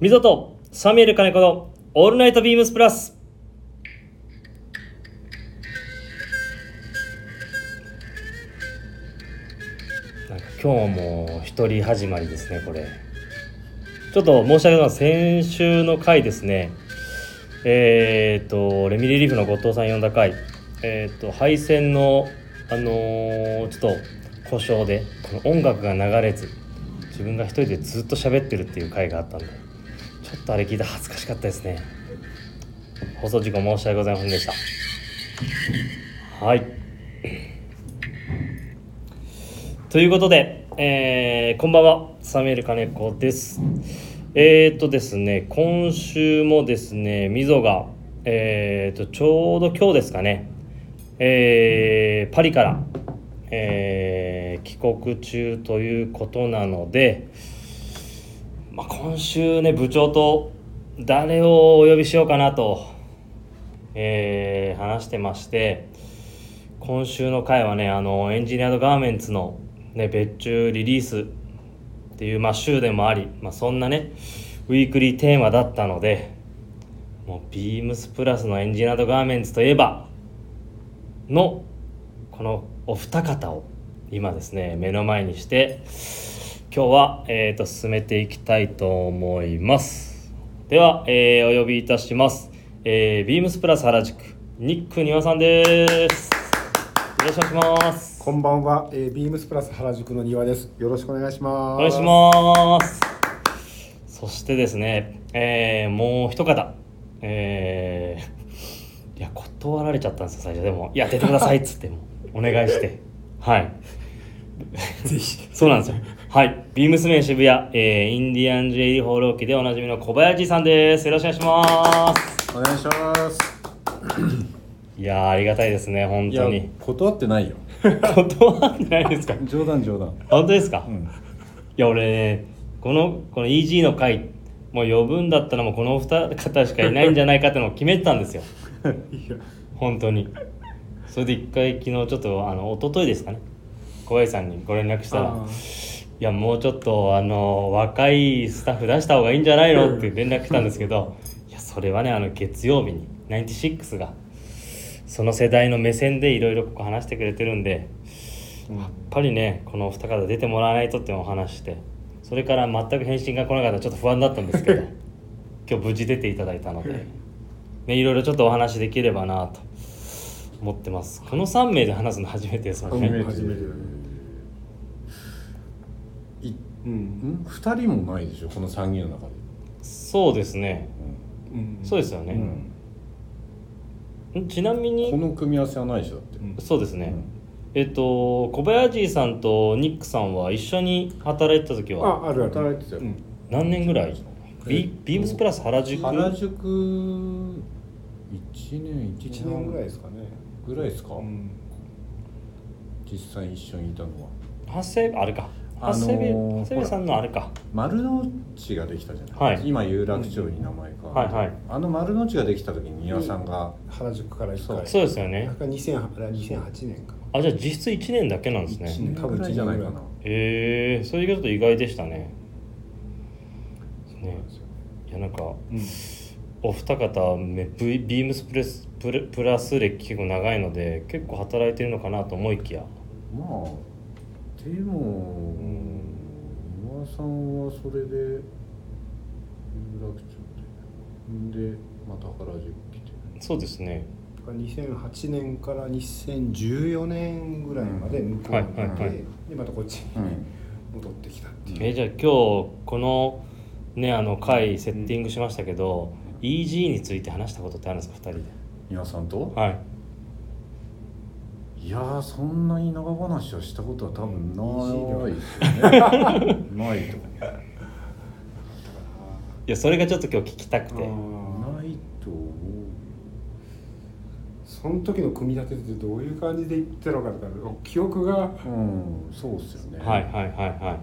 みぞとサミュエル金子のオールナイトビームスプラス。なんか今日も一人始まりですねこれ。ちょっと申し訳ない先週の回ですね。えっ、とレミリリーフの後藤さん呼んだ回。えっ、と配線のあのーちょっと故障でこの音楽が流れず自分が一人でずっと喋ってるっていう回があったんで。ちょっとあれ聞いて恥ずかしかったですね。放送事故申し訳ございませんでした。はい。ということで、えーこんばんは。サミュエル金子です。えー、っとですね今週もですねみぞがえー、っとちょうど今日ですかね。えーパリから、えー帰国中ということなので、まあ、今週ね部長と誰をお呼びしようかなと、えー話してまして今週の回はねあのエンジニアードガーメンツの、ね、別注リリースっていう、まあ、週でもあり、まあ、そんなねウィークリーテーマだったのでもうビームスプラスのエンジニアードガーメンツといえばのこのお二方を今ですね目の前にして今日は、えー、と進めていきたいと思います。では、えーお呼びいたします、えー、ビームスプラス原宿ニック庭さんです。よろしくお願いします。こんばんは、えー、ビームスプラス原宿の庭です。よろしくお願いします。お願いします。そしてですね、えーもう一方えーいや断られちゃったんですよ最初。でも「いや出てください」っつってもお願いして。はい。す。ぜひ。そうなんですよはい。ビームスメン渋谷、えーインディアンジェイリー放浪記でおなじみの小林さんです。よろしくお願いします。お願いします。いやーありがたいですね本いや当に断ってないよ。断ってないですか？冗談冗談。本当ですか、いうん。や俺ねこのこの EG の回もう呼ぶんだったらもうこのお二方しかいないんじゃないかってのを決めてたんですよ。いや。本当に。それで一回昨日ちょっとあの一昨日ですかね。小林さんにご連絡したらあいやもうちょっとあの若いスタッフ出した方がいいんじゃないのって連絡来たんですけどいやそれはねあの月曜日に96がその世代の目線でいろいろここ話してくれてるんでやっぱりねこのお二方出てもらわないとっていうのを話してそれから全く返信が来なかったらちょっと不安だったんですけど 今日無事出ていただいたので、ね、いろいろちょっとお話できればなと思ってます。この3名で話すの初めてですもんね。初めてうん。ん二人もないでしょこの三人の中で。そうですねうん。そうですよね、うん。んちなみにこの組み合わせはないでしょだって。うんそうですね、えっと小林さんとニックさんは一緒に働いてた時はあ、あるある。働いてたようん。何年ぐらい、ビビームスプラス原宿？原宿一年一一年ぐらいですかね。ぐらいですか？うん。実際一緒にいたのは。長谷あれかあのー長谷部長谷部さんのあれか。丸の内ができたじゃない、はい。今有楽町に名前変わってはいはい。あの丸の内ができた時に宮さんが、原宿から一回。そうですよね。なんか2000あれ2008年か。な。あじゃあ実質1年だけなんです一ね年。ぐらいじゃないかな。へえそういうこと意外でしたね。ね。いやなんかうん。お二方めビビームスプレスプレプラス歴結構長いので結構働いてるのかなと思いきや。まあでも岩さんはそれで有楽町ででまた原宿来てそうですね。だから2008年から2014年ぐらいまで向こうにいて、はいはいはい。でまたこっちにうん戻ってきたっていう。えじゃあ今日このねあの回セッティングしましたけど、EG について話したことってあるんですか？2人で。宮さんと？はいいやーそんなに長話をしたことは多分ないですよね。ないといやそれがちょっと今日聞きたくて。ないと思その時の組み立てってどういう感じで言ってたのかとか記憶が。ううんそうっすよね。はいはいはいは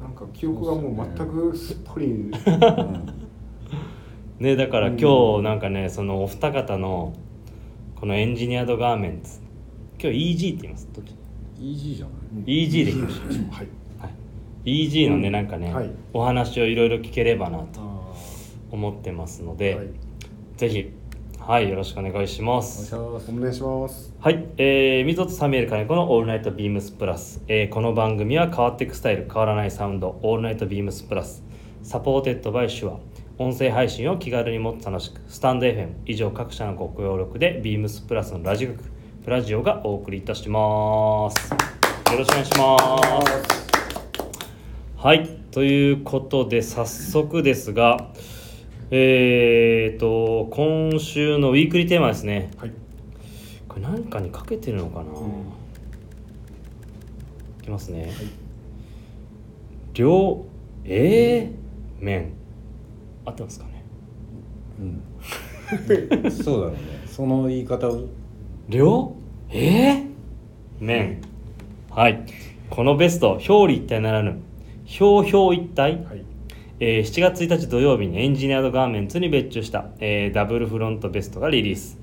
なんか記憶がもう全くすっぽり、うん。いねだから今日なんかねそのお二方のこのエンジニアードガーメンツ今日 EG って言います？どっち？EG じゃない。EG でいきましょう。はい。はい、EG のねうんなんかね、はい。お話をいろいろ聞ければなとあ思ってますので、はい。ぜひはいよろしくお願いします。お願いします。はい、えー、 MZOとサミュエル金子の「All Night BEAMS+」えーこの番組は変わっていくスタイル変わらないサウンド「All Night BEAMS+」 Supported by SHURE。音声配信を気軽にもっと楽しく。 stand.fm 以上各社のご協力で BEAMS+ のラジオ局プラジオがお送りいたします。よろしくお願いします。はいということで早速ですがえーと今週のウィークリーテーマですね。はい。これ何かにかけてるのかな、いきますね、両えー、面。合ってますかね？うん。そうだろうね。その言い方を両えー、面はい。このベスト表裏一体ならぬ表表一体、はい。えー7月1日土曜日にエンジニアードガーメンツに別注した、えーダブルフロントベストがリリース。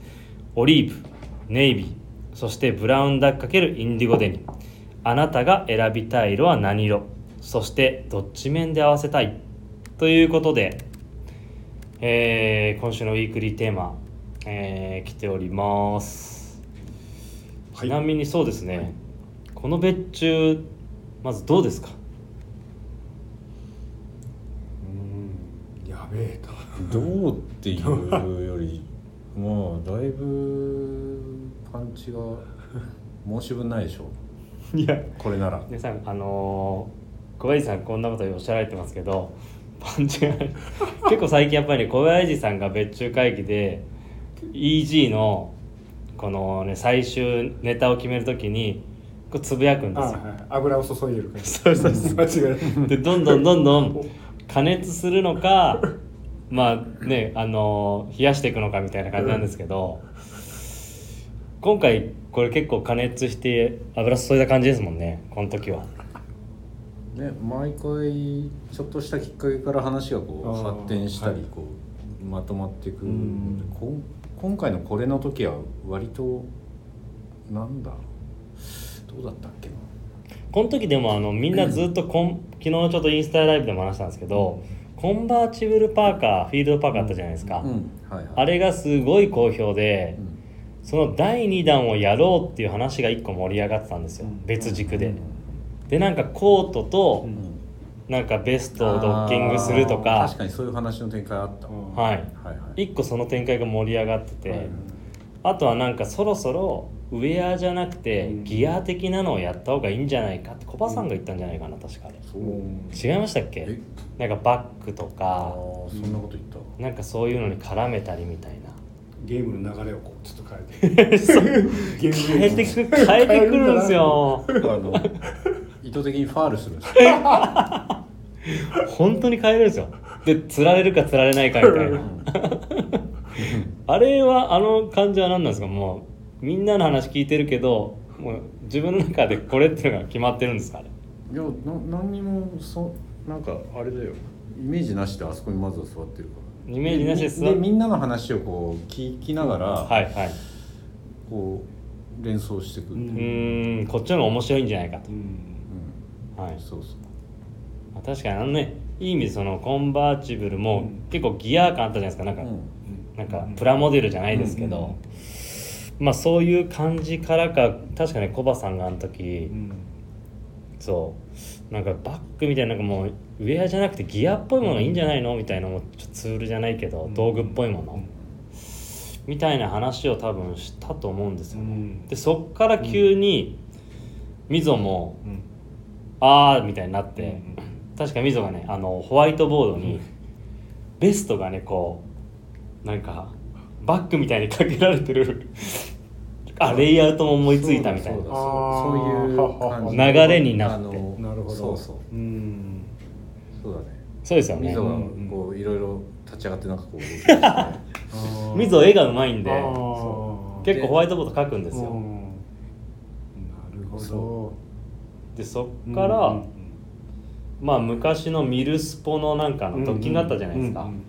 オリーブネイビーそしてブラウンダック×インディゴデニムあなたが選びたい色は何色？そしてどっち面で合わせたい？ということで、えー今週のウィークリーテーマ、えー来ております、はいちなみにそうですね、この別注まずどうですか？うんやべえと。どうっていうより まあだいぶパンチが申し分ないでしょいやこれなら。皆さんあのー小林さんこんなことおっしゃられてますけどパンチが結構最近やっぱり、ね、小林さんが別注会議で EG のこのね最終ネタを決めるときにこうつぶやくんですよ。あはい。油を注いでる感じ。そうそうそう。間違いない。でどんどんどんどん加熱するのかまあねあの冷やしていくのかみたいな感じなんですけど今回これ結構加熱して油注いだ感じですもんねこの時は。ね毎回ちょっとしたきっかけから話がこう発展したりはい。こうまとまっていくうん。こん今回のこれの時は割となんだどうだったっけな。この時でもあのみんなずっとコン昨日ちょっとインスタライブでも話したんですけどコンバーチブルパーカーフィールドパーカーあったじゃないですか、あれがすごい好評でうん。その第2弾をやろうっていう話が1個盛り上がってたんですよ。うん。別軸で。でなんかコートとうんなんかベストをドッキングするとか。確かにそういう話の展開あった、うん。はい。はいはい。1個その展開が盛り上がってて、はいあとはなんかそろそろウェアじゃなくてうん。ギア的なのをやった方がいいんじゃないかってコバさんが言ったんじゃないかな確かあれそう違いましたっけ？え？なんかバッグとあかーそんなこと言った、なんかそういうのに絡めたりみたいな。ゲームの流れをこうちょっと変えて。変えてく変えてくるんですよ。あの意図的にファールするんですよ。本当に変えるんですよ。で釣られるか釣られないかみたいな。あれはあの感じは何なんですか？もうみんなの話聞いてるけどもう自分の中でこれっていうのが決まってるんですか？ねいやな何にもそなんかあれだよ。イメージなしであそこにまずは座ってるから。イメージなしで座っでみんなの話をこう聞きながら、はいはい。こう連想していく、う。うーんこっちの方が面白いんじゃないかと。う、んはい。そうそう。まあ確かにあのねいい意味でそのコンバーチブルもうん。結構ギア感あったじゃないですか。なんか、うん。なんかプラモデルじゃないですけど、まあそういう感じからか確かにコバさんがあの時、うん。そう。なんかバッグみたいななんかもうウェアじゃなくてギアっぽいものがいいんじゃないの？みたいなもうちょっとツールじゃないけど道具っぽいもの、みたいな話を多分したと思うんですよね、うん。でそっから急に溝もうん「あー」みたいになって、確か溝がねあのホワイトボードにベストがねこうなんかバッグみたいにかけられてるあレイアウトも思いついたみたいな。そうだそうあーそういう流れになって。なるほど。そうそう。うん。そうだね。そうですよね。溝がうん。こういろいろ立ち上がってなんかこう動き出して。ね溝絵がうまいんで結構ホワイトボード描くんですよ。うん。なるほどでそっから、うんまあ昔のミルスポのなんかのドッキングあったじゃないですか、うんうん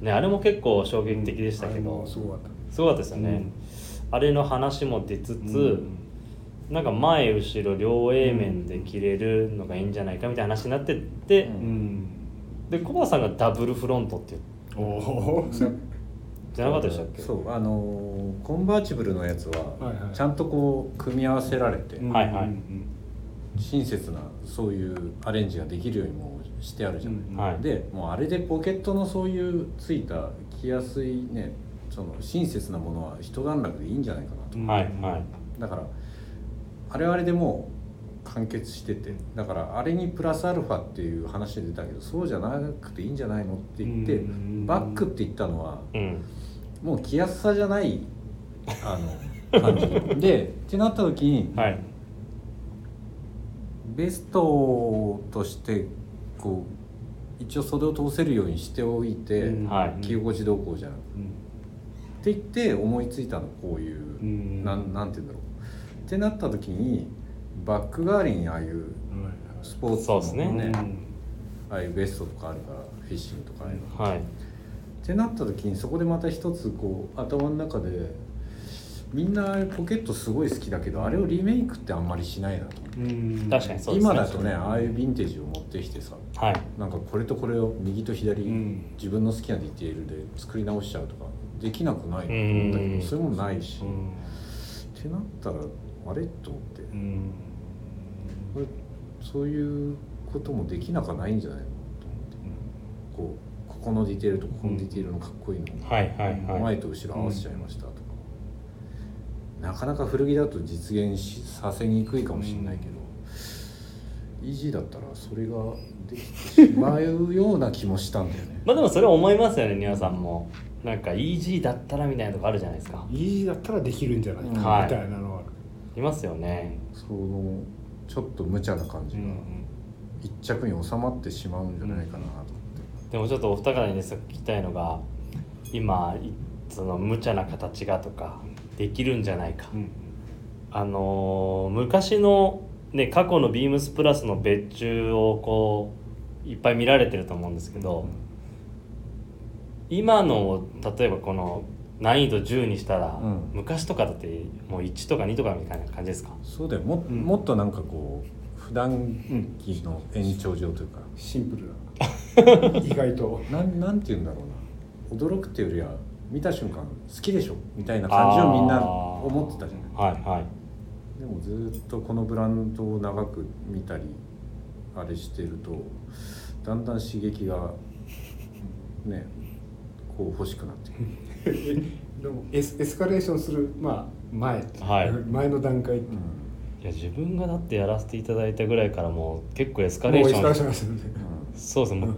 ね、あれも結構衝撃的でしたけど。もすごかった。すごかったですよね、あれの話も出つつ、うんなんか前後ろ両 A 面で着れるのがいいんじゃないかみたいな話になってって、うん。うんでコバさんがダブルフロントっておおじゃなかったでしたっけ？そうあのーコンバーチブルのやつははいはい。ちゃんとこう組み合わせられて、はいはい親切なそういうアレンジができるようにもしてあるじゃない、うん。はい。でもうあれでポケットのそういうついた着やすいねその親切なものは一段落でいいんじゃないかなと、うんはいはい。だからあれはあれでもう完結しててだからあれにプラスアルファっていう話で出たけどそうじゃなくていいんじゃないのって言って、うん。バックって言ったのはうん。もう着やすさじゃないあの感じ。でってなった時にはいベストとしてこう一応袖を通せるようにしておいて、うん。はい。着心地どうこうじゃん。って言って思いついたのこういう、ん。なんなんて言うんだろう。ってなった時にバック代わりにああいうスポーツそうですね。のねああいうベストとかあるからフィッシングとかああいうの。はい。ってなった時にそこでまた一つこう頭の中でみんなポケットすごい好きだけどあれをリメイクってあんまりしないなと、確かにそうですね。今だとねああいうヴィンテージを持ってきてさはい。なんかこれとこれを右と左、うん。自分の好きなディテールで作り直しちゃうとかできなくないと思うんだけうん。どそれもないし、ってなったらあれと思って。これそういうこともできなくはないんじゃないのと思って。こうここのディテールとここのディテールのかっこいいのをはいはいはい。前と後ろ合わせちゃいましたとか、なかなか古着だと実現しさせにくいかもしれないけど、イージーだったらそれができてしまうような気もしたんだよね。まあでもそれは思いますよね皆さんも。なんか EG だったらみたいなとこあるじゃないですか。イージーだったらできるんじゃないかはい。みたいなのは。いますよね。そのちょっと無茶な感じが一着に収まってしまうんじゃないかなと思って、でもちょっとお二方にね聞きたいのが今いその無茶な形がとかできるんじゃないか、うんあのー昔のね過去のビームスプラスの別注をこういっぱい見られてると思うんですけど、今のを例えばこの難易度10にしたら、うん。昔とかだってもう1とか2とかみたいな感じですか？そうだよ。も,、うん。もっとなんかこう普段着の延長上というか、シンプルな。意外と。なんなんて言うんだろうな。驚くっていうよりは見た瞬間好きでしょみたいな感じをみんな思ってたじゃない。はいはい。でもずっとこのブランドを長く見たりあれしてるとだんだん刺激がねこう欲しくなってくる、でもエスエスカレーションする、まあ、前、はい。前の段階って。うん。いや自分がだってやらせていただいたぐらいからもう結構エスカレーション。ね。そうですね。もう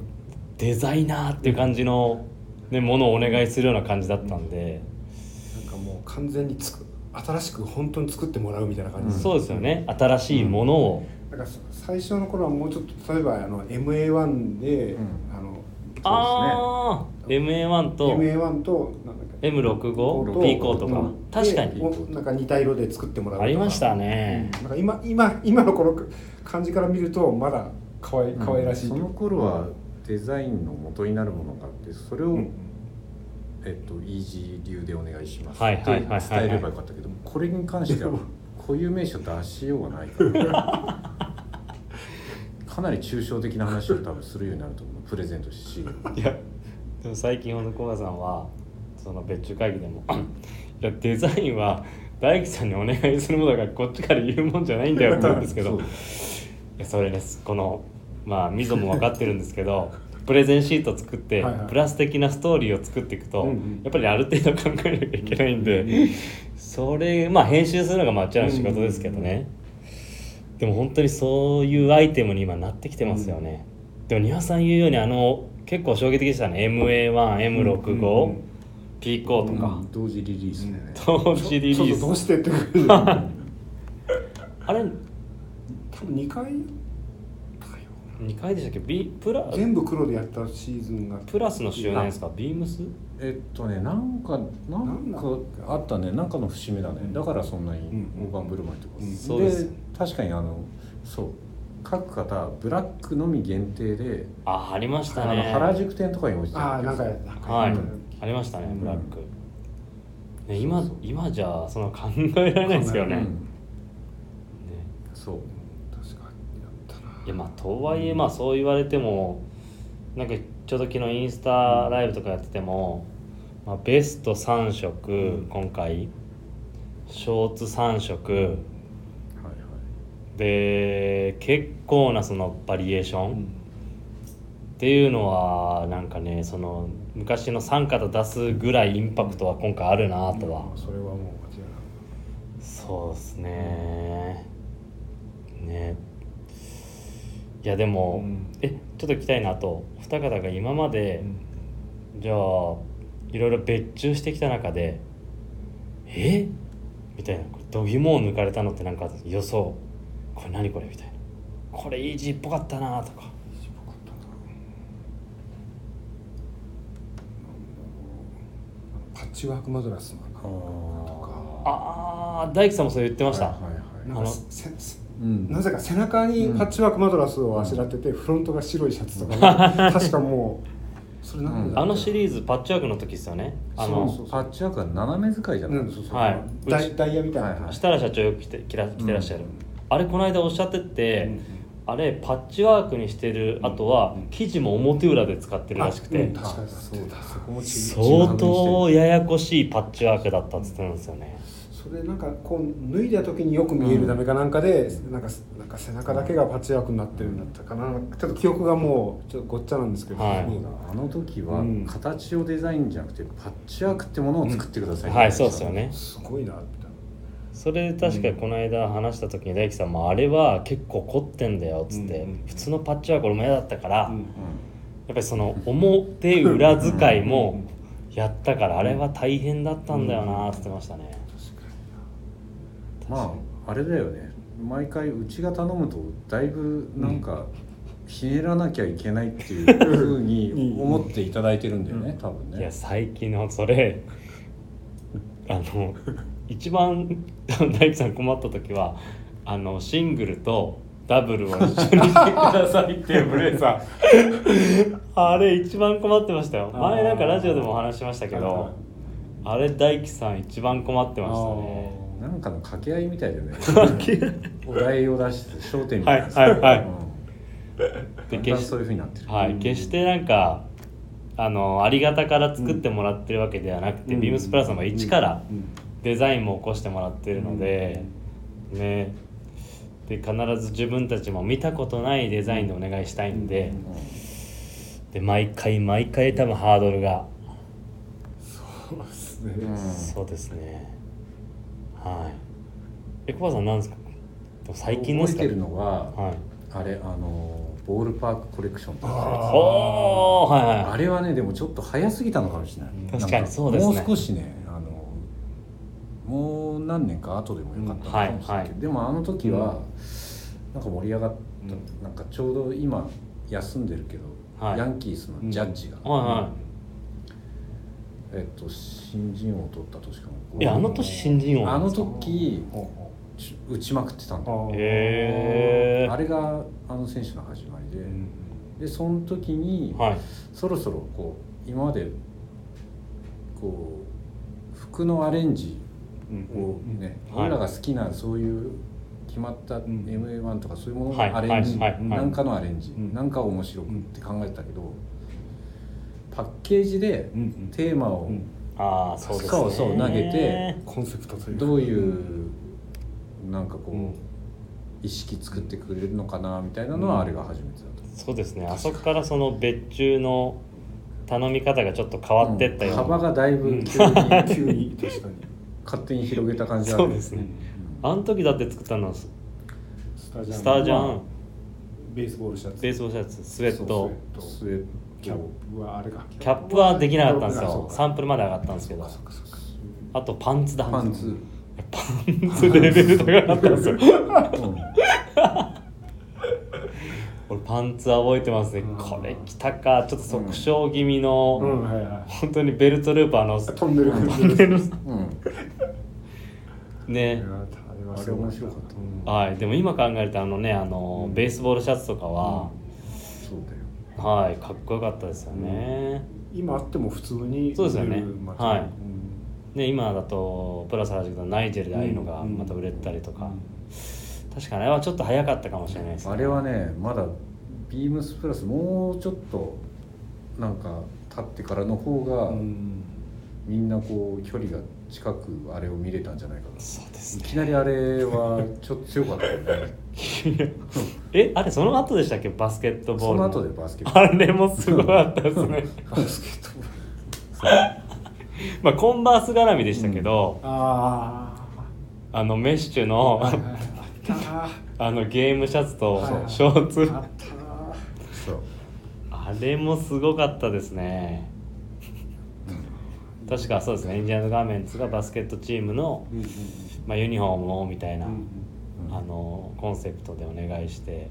デザイナーっていう感じの、ね、ものをお願いするような感じだったんで、なんかもう完全につく新しく本当に作ってもらうみたいな感じ、うんそうですよね。新しいものを、なんか最初の頃はもうちょっと例えばあの MA1 で、うん。あのああ MA1 と。MA1 となんだっけ。M65 ピーコーとか、うん。確かに。なんか似た色で作ってもらうとか。ありましたね。うんなんか今今今のこの感じから見るとまだ可愛可愛らしいその頃はデザインの元になるものがあってそれを、うんえっと、イージー流でお願いしますはいって伝えればよかったけどこれに関しては 固有名詞を出しようがないから。かなり抽象的な話を多分するようになると思う。プレゼントしいやでも最近ほんと古賀さんはその別注会議でもいやデザインは大樹さんにお願いするものだからこっちから言うもんじゃないんだよって言うんですけど。いやそれです。このまあ溝も分かってるんですけどプレゼンシート作ってはいはい。プラス的なストーリーを作っていくと、うんうん。やっぱりある程度考えなきゃいけないんで、それまあ編集するのがまっちゃんの仕事ですけどね、でも本当にそういうアイテムに今なってきてますよね、でも丹羽さん言うようにあの結構衝撃的でしたね。MA1M65、うんうんピーコーとか、同時リリースでね、同時リリーちょっとどうスしてって あれ？多分2回2回でしたっけ？ビプラ全部黒でやったシーズンが。プラスの周年ですか？ビームス？えっとねなんかなんかあったね。なんかの節目だね。だからそんなにうん大盤振る舞いとか、うんそうです。確かにあのそう。各方ブラックのみ限定で、あありましたあのね原宿店とかに置いてた。ああなんかやなんかはい、うん。ありましたねうん。ブラック、ね、今今じゃその考えられないですよね,、うん。ね。そういやまあとはいえまあそう言われてもなんかちょうど昨日インスタライブとかやってても、まあ、ベスト3色、ん。今回。ショーツ3色、はいはい。で結構なそのバリエーション、っていうのはなんかねその昔の3型出すぐらいインパクトは今回あるなとは、それはもう間違いないそうですねねいやでも、うん。えちょっと聞きたいなと。二方が今まで、うん。じゃあいろいろ別注してきた中でえ？みたいな。これ度肝を抜かれたのってなんか予想。これ何これみたいな。これイージーっぽかったなとか。チワークマドラスああ大樹さんもそう言ってました、はいはいはい。あのうん。なぜか背中にパッチワークマドラスをあしらってて、フロントが白いシャツとかが 確かもうそれなんでだあのシーリーズパッチワークの時ですよね。あのそうそうパッチワークは斜め使いじゃない。うんそうそうはいダイダイヤみたいな、はいはい。設楽社長よく来て来ら来てらっしゃる、あれこの間おっしゃってて、うんあれパッチワークにしてる後はうん生地も表裏で使ってるらしくて、あうん。確かに。そうだ。そこもち相当ややこしいパッチワークだったっつってたんですよね、それなんかこう脱いだ時によく見えるためかなんかで、なんかなんか背中だけがパッチワークになってるんだったかな。ちょっと記憶がもうちょっとごっちゃなんですけど、はい。うん。あの時はうん。形をデザインじゃなくてパッチワークってものを作ってください、はいそうですよね。すごいなみたいな。それ確かこの間話した時に大樹さんもあれは結構凝ってんだよっつって、うんうん普通のパッチワーク俺も嫌だったから、うんやっぱりその表裏使いもやったからあれは大変だったん。だよなっつってましたね、まああれだよね。毎回うちが頼むとだいぶなんかひねらなきゃいけないっていうふうに 思っていただいてるんだよね多分いやね最近のそれ あの一番 大樹さん困った時はあのシングルとダブルを一緒にしてくださいっていうブレザーあれ一番困ってましたよ。前なんかラジオでもお話ししましたけどあれ大樹さん一番困ってましたねなんかの掛け合いみたいだよねお題を出して焦点みたいな。はいはいはい。うん。でだんだんそういうふうになってる。はい、決してなんかあのありがたから作ってもらってるわけではなくて、うん。ビームスプラスの一からうん。デザインも起こしてもらってるので、ね。で必ず自分たちも見たことないデザインでお願いしたいんで,、で毎回毎回多分ハードルが、そうですね、うんそうですねはい。えコバさんなんですか？最近ですか？覚えてるのははい。あれあのボールパークコレクションとか。あはいはいあれはねでもちょっと早すぎたのかもしれない。確かにそうですね。もう少しねあのもう何年か後でもよかったのかもしれないけど、うんはいはい。でもあの時は、なんか盛り上がった、うん。なんかちょうど今休んでるけど、はい。ヤンキースのジャッジが、はいはえっと新人王を取った年かな？いいやあの年新人王あの時打ちまくってたんだよ。えあれがあの選手の始まりで、うんでその時に、はい。そろそろこう今までこう服のアレンジをね、うんはい俺らが好きなそういう決まったん MA1 とかそういうものはい。のアレンジ、はいはい。はい。なんかのアレンジ、うん。なんか面白くって考えてたけど、パッケージでテーマをうん。ああそうですね。そう投げてコンセプトというか。どういうなんかこう、うん。意識作ってくれるのかなみたいなのはあれが初めてだと。そうですね。あそこからその別注の頼み方がちょっと変わってったような、幅がだいぶうん。急に 急に確かに。勝手に広げた感じがある。そうですね。あの時だって作ったのはススタジャンタージャンベースボールシャツ。ベースボールシャツスウェット。スウェッキャットプはあれか。キャップはできなかったんですよ。サンプルまで上がったんですけど。あとパンツだ。パンツ、パンツレベル高かったんですよ。俺パンツは覚えてますね。うん。これ着たか。ちょっと側衝気味の、うん。はいは本当にベルトループあのいトンネルトンネル。うん。ね。あれ面白かった。はい。でも今考えるとあのねあの、うん。ベースボールシャツとかは、はいかっこよかったですよね、今あっても普通にそうですよね。はい。うん。ね今だとプラス原宿のナイジェルでああいうのがうん。また売れたりとか、確かにあれはちょっと早かったかもしれないですね。あれはねまだビームスプラスもうちょっとなんか経ってからの方が、うん。みんなこう距離が近くあれを見れたんじゃないかなですねいきなりあれはちょっと強かったよね。えあれその後でしたっけ？バスケットボールその後でバスケット。あれもすごかったですね。バスケットボール。まあコンバース絡みでしたけど、ああのメッシュのあはいはいあったあのゲームシャツとショーツ、あったな。そうあれもすごかったですね。確かそうですね。インディアンズガーメンツがバスケットチームの、うんうんまあ、ユニフォームをみたいな、うんうんあのコンセプトでお願いして。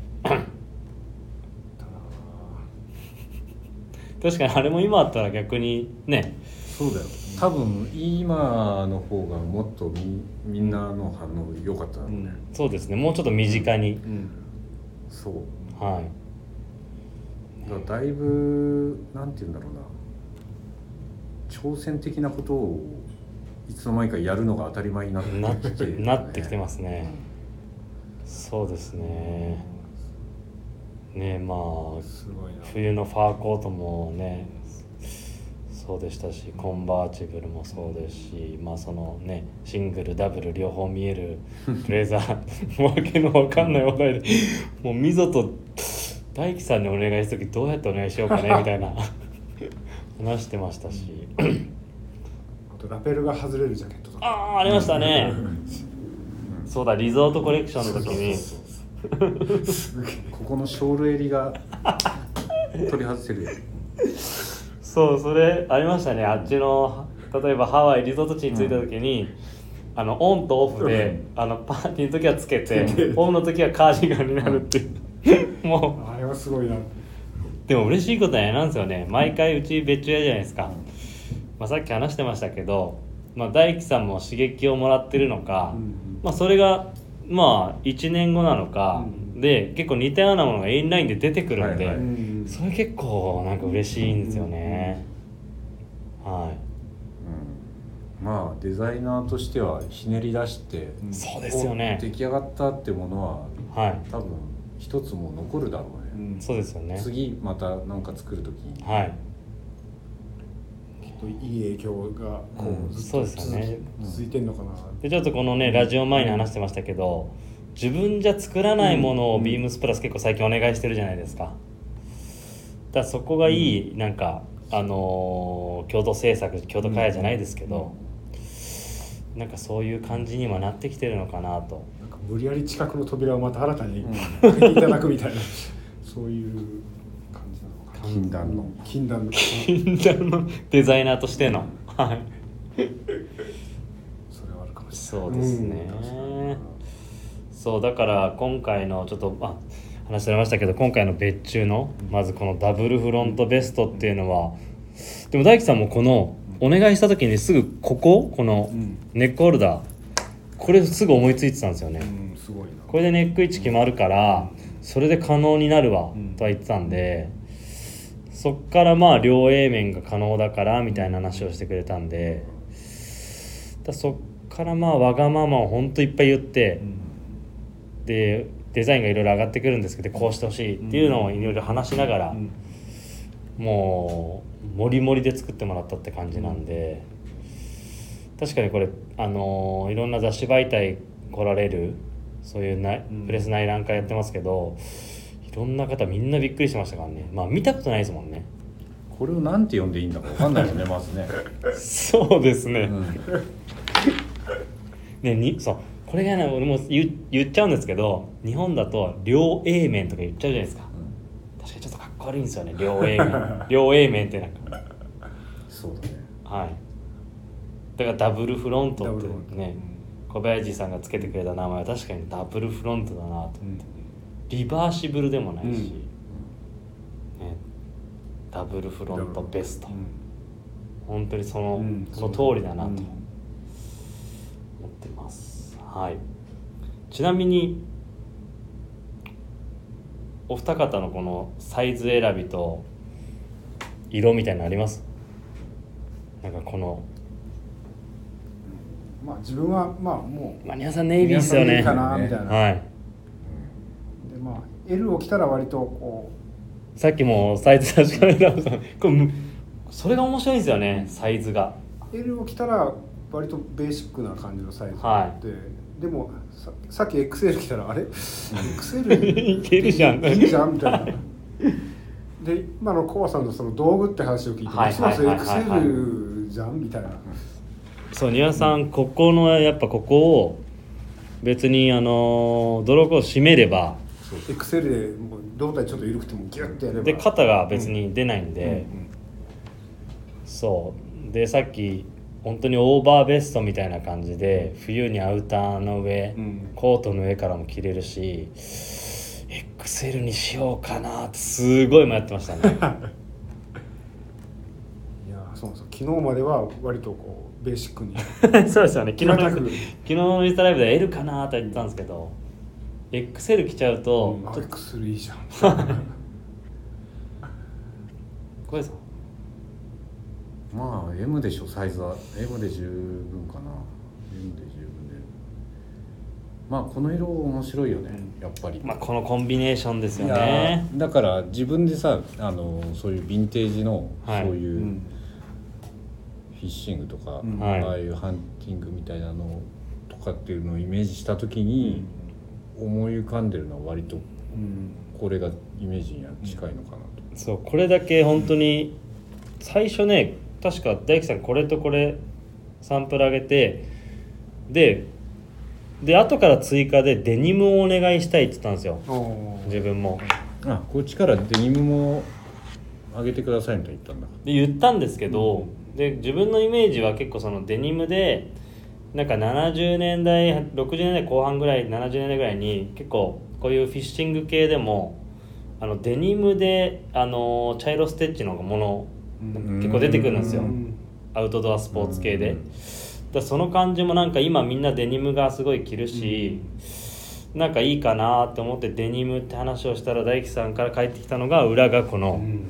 確かにあれも今あったら逆にね。そうだよ。多分今の方がもっとみみんなの反応良かっただろうね、そうですね。もうちょっと身近に、うん。そう。はい。だからだいぶなんて言うんだろうな。挑戦的なことをいつの間にかやるのが当たり前になってきてね、なってきてますね。そうですね。ねまあ冬のファーコートもねそうでしたしコンバーチブルもそうですしまあそのねシングルダブル両方見える ブレザーわけのわかんない話題でもう溝と大樹さんにお願いする時どうやってお願いしようかねみたいな。話してましたし。あとラペルが外れるジャケットとか。ああありましたね。そうだリゾートコレクションの時に。ここのショール襟が取り外せるよ。そうそれありましたね。あっちの例えばハワイリゾート地に着いた時に、あのオンとオフで、あのパーティーの時はつけてオンの時はカーディガンになるっていう。もあれはすごいな。うでも嬉しいことはなんですよね。毎回うち別注屋じゃないですか、まあ、さっき話してましたけど、まあ、大樹さんも刺激をもらってるのか、うんうん。まあ、それがまあ1年後なのか、うんで結構似たようなものがインラインで出てくるんで、はいはい。うんそれ結構なんか嬉しいんですよね、はい。うん。まあデザイナーとしてはひねり出して、そうですよね。お出来上がったってものははい。多分一つも残るだろうね、うん。そうですよね。次また何か作る時に、はいといい影響がこうんうずっそうとですよね。続続いてんのかなでちょっとこのねラジオ前に話してましたけど自分じゃ作らないものをうん。ビームスプラス結構最近お願いしてるじゃないですか。だからそこがいいなんかあのー共同制作共同開発じゃないですけどなんかそういう感じにはなってきてるのかなと。なんか無理やり近くの扉をまた新たにうん。開けていただくみたいなそういう禁断の。禁断の。禁断のデザイナーとしての。はい。それはあるかもしそうですね。うんそうだから今回のちょっとあ話されましたけど今回の別注のまずこのダブルフロントベストっていうのはでも大樹さんもこのお願いした時にすぐこここのうん。ネックホルダーこれすぐ思いついてたんですよね。うんすごいな。これでネック位置決まるからそれで可能になるわうん。とは言ってたんでそっからまあ両 A 面が可能だからみたいな話をしてくれたんでだそっからまあわがままをほんといっぱい言ってうん。でデザインがいろいろ上がってくるんですけどこうしてほしいっていうのをいろいろ話しながら、うん。もうモリモリで作ってもらったって感じなんで、確かにこれあのーいろんな雑誌媒体来られるそういうなうん。プレス内覧会やってますけど、いろんな方みんなびっくりしてましたからね。まあ見たことないですもんね。これをなんて呼んでいいんだかわかんないよねまずね、そうですね、うん。ねにそう。これがね俺も言う言っちゃうんですけど日本だと両 A 面とか言っちゃうじゃないですか。確かにちょっとかっこ悪いんですよね。両 A 面両 A 面ってなんか。そうだね。はい。だからダブルフロントってね小林さんがつけてくれた名前は確かにダブルフロントだなとうんリバーシブルでもないし、うん。ね、ダブルフロントベスト、うん。本当にその,、うん。その通りだなとうん。思ってます、はい。ちなみにお二方のこのサイズ選びと色みたいなのあります？なんかこのまあ自分はまあもうマニアさんネイビーっすよね。ネイビーかなみたいな、はい。でまあ L を着たら割とこさっきもサイズ確かめたこれむそれが面白いんですよねサイズが。L を着たら割とベーシックな感じのサイズで、はでもささっき XL 着たらあれ？XL いけるじゃん。いいじゃんみたいな。で今のコバさんのその道具って話を聞いてはいますます XL じゃんみたいな。そう丹羽さんここのやっぱここを別にあの泥棒を締めれば XL でもう胴体ちょっと緩くてもギュッてやれば。で肩が別に出ないんで、うんうんそう。でさっき本当にオーバーベストみたいな感じで冬にアウターの上、うん。コートの上からも着れるし XL にしようかなってすごい迷ってましたね。いやそうそう。昨日までは割とこうベーシックに。そうですよね。昨日の 昨日のインスタライブで L かなとは言ってたんですけど XL 着ちゃうと、あちょっと。XL いいじゃん。小江さんまあ M でしょサイズは。M で十分かな。M で十分で。まあこの色面白いよね、やっぱり、まあこのコンビネーションですよね。だから自分でさあのそういうヴィンテージの、はい。そういう、うん。フィッシングとか、うん。はい。ああいうハンティングみたいなのとかっていうのをイメージした時に、思い浮かんでるのは割とうん。これがイメージには近いのかなと、そうこれだけ本当に最初ね確か大樹さんこれとこれサンプル上げてでで後から追加でデニムをお願いしたいって言ったんですよ。自分も。あこっちからデニムも上げてくださいと言ったんだ。で言ったんですけど、で自分のイメージは結構そのデニムでなんか70年代60年代後半ぐらい70年代ぐらいに結構こういうフィッシング系でもあのデニムであの茶色ステッチのものうん。結構出てくるんですよ。うん。アウトドアスポーツ系で、うん。だその感じもなんか今みんなデニムがすごい着るし、なんかいいかなって思ってデニムって話をしたら大樹さんから帰ってきたのが裏がこのうん。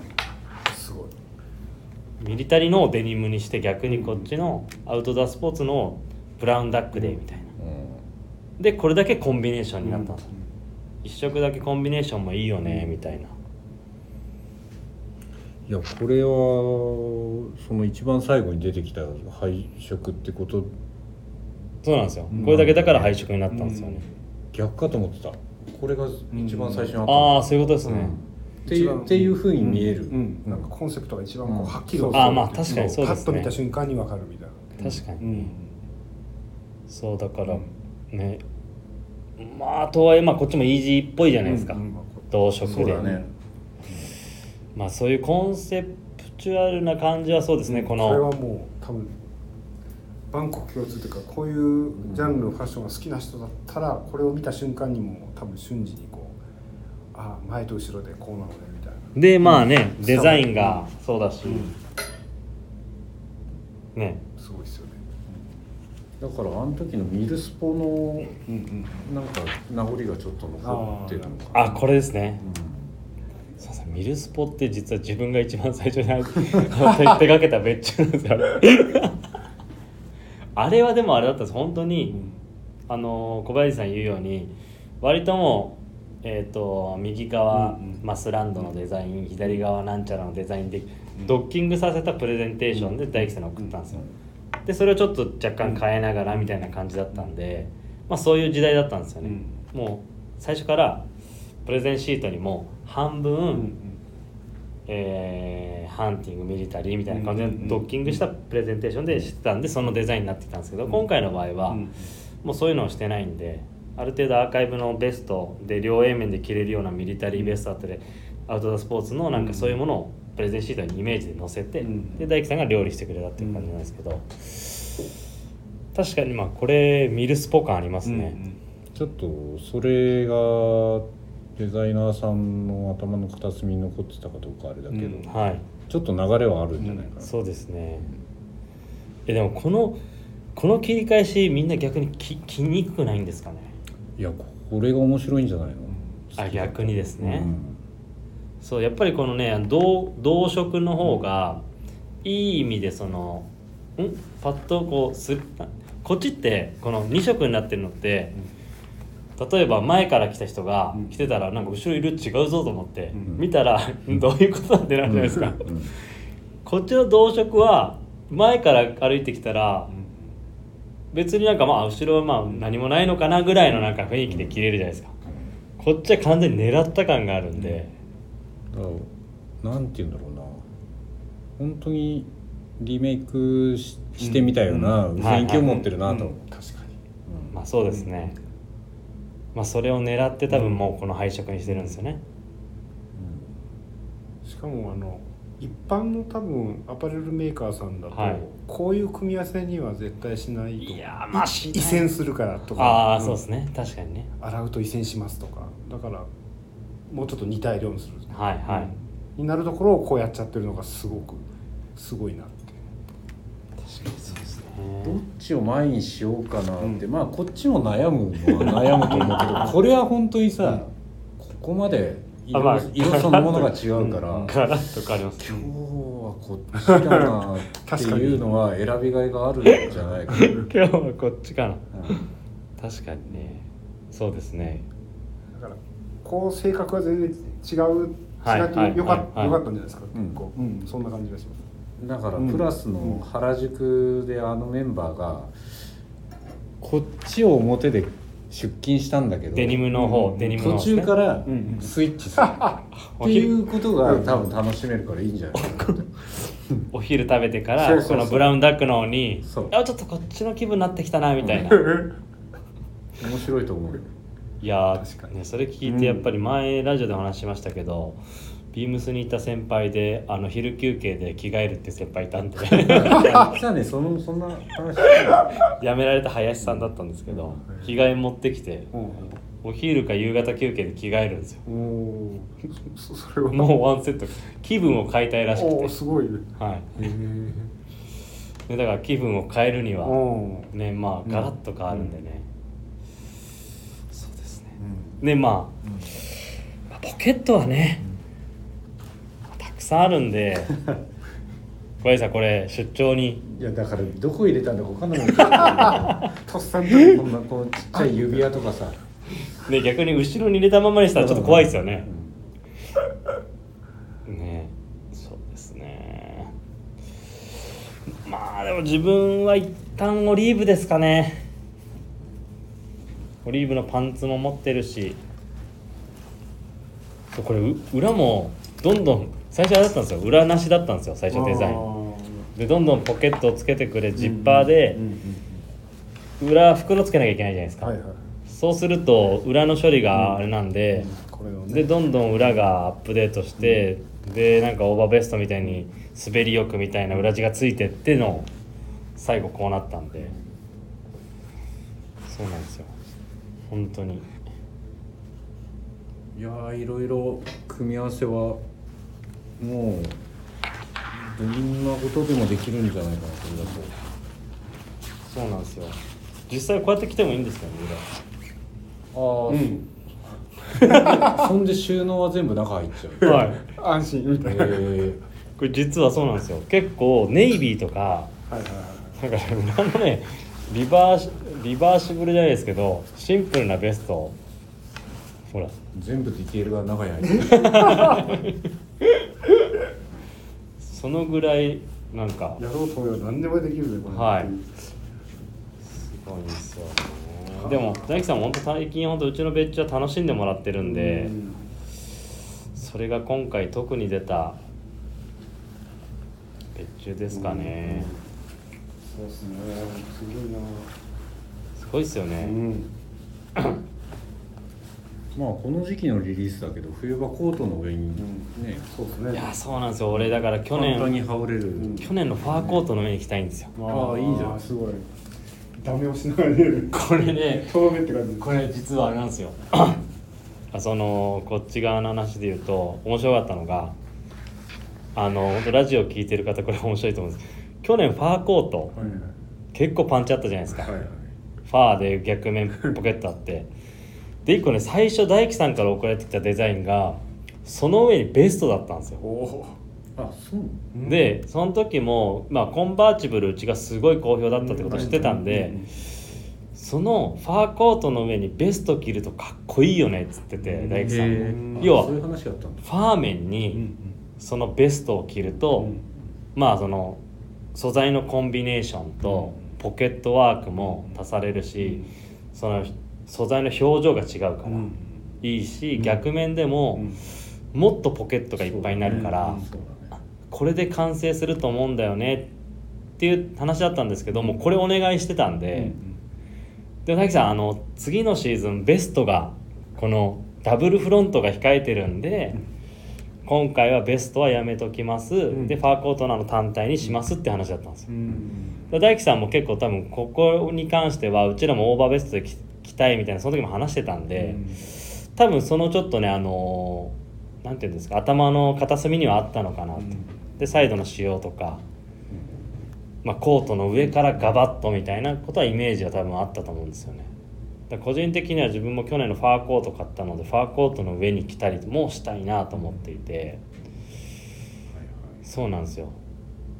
すごい。ミリタリーのをデニムにして逆にこっちのアウトドアスポーツのブラウンダックでみたいな。でこれだけコンビネーションになったんですよ、一色だけコンビネーションもいいよねみたいな。いやこれはその一番最後に出てきた配色ってこと。そうなんですよ、うん。これだけだから配色になったんですよね、逆かと思ってた。これが一番最初にあった。ああそういうことですね、っていうっていうふうに見える、うん。なんか。コンセプトが一番こううん。はっきりあまあ確かにそうですね。パッと見た瞬間にわかるみたいな。確かに、うんそうだからね。まあとはいえまあこっちもイージーっぽいじゃないですか、うんうん同色で。そうだね。まあそういうコンセプチュアルな感じはそうですね、ここれはのもう多分万国共通というかこういうジャンルのファッションが好きな人だったらこれを見た瞬間にもう多分瞬時にこうああ前と後ろでこうなのねみたいな。でまあね、デザインがそうだし、ねすごいですよねだからあの時のミルスポのうんうんなんか名残がちょっと残ってるのかな。あこれですね。うそうそうミルスポって実は自分が一番最初に 手手がけた別注なんですよ。あれはでもあれだったんです。本当に、あの小林さん言うように割ともう、えー、と右側、うんうん。マスランドのデザイン左側なんちゃらのデザインでドッキングさせたプレゼンテーションで大樹さんに送ったんですよ、でそれをちょっと若干変えながらみたいな感じだったんで、まあ、そういう時代だったんですよね、もう最初からプレゼンシートにも半分、うんうん。えーハンティングミリタリーみたいな感じでうんうんうん。ドッキングしたプレゼンテーションでしてたんでそのデザインになってきたんですけど今回の場合はうんもうそういうのをしてないんである程度アーカイブのベストで両 A 面で着れるようなミリタリーベストだったりアウトドアスポーツのなんかそういうものをプレゼンシートにイメージで載せてうん。で大樹さんが料理してくれたっていう感じなんですけど確かにまあこれミルスポ感ありますね。ちょっとそれがデザイナーさんの頭の片隅に残ってたかどうかあれだけど、うん。はい。ちょっと流れはあるんじゃないかな、そうですね。えでもこのこの切り返しみんな逆にき着にくくないんですかね？いやこれが面白いんじゃないの？あ逆にですね、うんそうやっぱりこのね同同色の方がいい意味でそのん？パッとこうすこっちってこの2色になってるのって例えば前から来た人がうん。来てたらなんか後ろいる違うぞと思って、うん。見たらどういうことなんてなるじゃないですか、うん。こっちの同色は前から歩いてきたら別になんかまあ後ろはまあ何もないのかなぐらいのなんか雰囲気で切れるじゃないですか。こっちは完全に狙った感があるんで、だからなんて言うんだろうな。本当にリメイクししてみたようなうん雰囲気を持ってるなと。確かに。まあそうですね、まあそれを狙って多分もうこの配色にしてるんですよね、しかもあの一般の多分アパレルメーカーさんだと、はい。こういう組み合わせには絶対しないといやーまあしない。移線するからとかああ、ん。そうですね。確かにね。洗うと移線しますとか。だからもうちょっと似た色にする。はいはい、うんになるところをこうやっちゃってるのがすごくすごいなって。確かにそうですどっねちを前にしようかなって、うん。まあこっちも悩むのは悩むと思うけど これは本当にさ、ここまで色,、あまあ。色そのものが違うから、う んガラッと変わります今日はこっちだなっていうのは選びがいがあるんじゃないかな、今日はこっちかな。確かにね。そうですねこう性格は全然違うしはいなくはいよか,、はいよかったんじゃないですか、うん。結構、うん、そんな感じがします。だからうん。プラスの原宿であのメンバーがこっちを表で出勤したんだけどデニムの方、うん。デニムの途中からうんスイッチする。っていうことが多分楽しめるからいいんじゃないか。な お昼食べてからそうそうそう。このブラウンダックの方にあちょっとこっちの気分になってきたなみたいな。面白いと思うよいやね、それ聞いてやっぱり前ラジオでお話ししましたけど、ビームスに行った先輩であの昼休憩で着替えるって先輩いたんで。じゃあねそのそんな話辞められた林さんだったんですけど着替え持ってきてうん。お昼か夕方休憩で着替えるんですよ。そそれは。もうワンセット。気分を変えたいらしくおてーすごい。ねはい。でだから気分を変えるにはねまあガラッと変わるんでねでまあ、まあポケットはね、たくさんあるんで 小林さんこれ出張に。いやだからどこ入れたんだか分かんなくなって とっさにこんなこうちっちゃい指輪とかさ。で逆に後ろに入れたままにしたらちょっと怖いですよね、ねそうですね。まあでも自分は一旦オリーブですかねオリーブのパンツも持ってるし。これう裏もどんどん最初あれだったんですよ。裏なしだったんですよ最初デザイン。でどんどんポケットをつけてくれジッパーで裏袋つけなきゃいけないじゃないですか、はいはい。そうすると裏の処理があれなんで、これをね。でどんどん裏がアップデートして、でなんかオーバーベストみたいに滑りよくみたいな裏地がついてっての最後こうなったんで。そうなんですよ本当に。いやーいろいろ組み合わせはもうどんなことでもできるんじゃないかなこれだと。そうなんですよ。実際こうやって着てもいいんですよねああ、うん。そんで収納は全部中入っちゃう。裏 はい。安心みたいな、はいへこれ実はそうなんですよ。結構ネイビーとかはいはいなんか裏のねリバーシリバーシブルじゃないですけどシンプルなベストほら。ー全部ディテールが中に入ってる そのぐらいなんか。やろうと思えば何でもできるねこれ。はい。すごいんですよね。でも大樹さんも本当最近本当うちの別注は楽しんでもらってるんでうん。それが今回特に出た別注ですかねそうですね。すごいな。すごいですようねん。まあこの時期のリリースだけど冬場コートの上にね、そうですね。いやそうなんですよ。俺だから去簡単に年羽織れる、ん去年のファーコートの上に着たいんですよ。ああいいじゃん。すごい。ダメ押しながら出る。これねって感じ。これ実はあれなんですよ。あそのこっち側の話で言うと面白かったのがあの本当ラジオ聞いてる方これ面白いと思うんです去年ファーコートはい結構パンチあったじゃないですか、はいはい。ファーで逆面ポケットあって。で一個ね最初大樹さんから送られてきたデザインがその上にベストだったんですよ。あそう。でその時も、まあ、コンバーチブルうちがすごい好評だったってことを知ってたんで、そのファーコートの上にベスト着るとかっこいいよねっつってて大工さんへもー。要はファーメンにそのベストを着ると、まあその素材のコンビネーションとポケットワークも足されるし、その素材の表情が違うから。いいし、逆面でももっとポケットがいっぱいになるから、これで完成すると思うんだよね。っていう話だったんですけどもこれお願いしてたんで、で大樹さんあの次のシーズンベストがこのダブルフロントが控えてるんで、今回はベストはやめときます、ん。でファーコートのあの単体にしますって話だったんですよ、うん。で大樹さんも結構多分ここに関してはうちらもオーバーベストで着着たいみたいなその時も話してたんで、多分そのちょっとねあのーなんていうんですか頭の片隅にはあったのかなと、でサイドの仕様とか、まあ、コートの上からガバッとみたいなことはイメージは多分あったと思うんですよねだ個人的には自分も去年のファーコート買ったのでファーコートの上に着たりもしたいなと思っていて。そうなんですよ。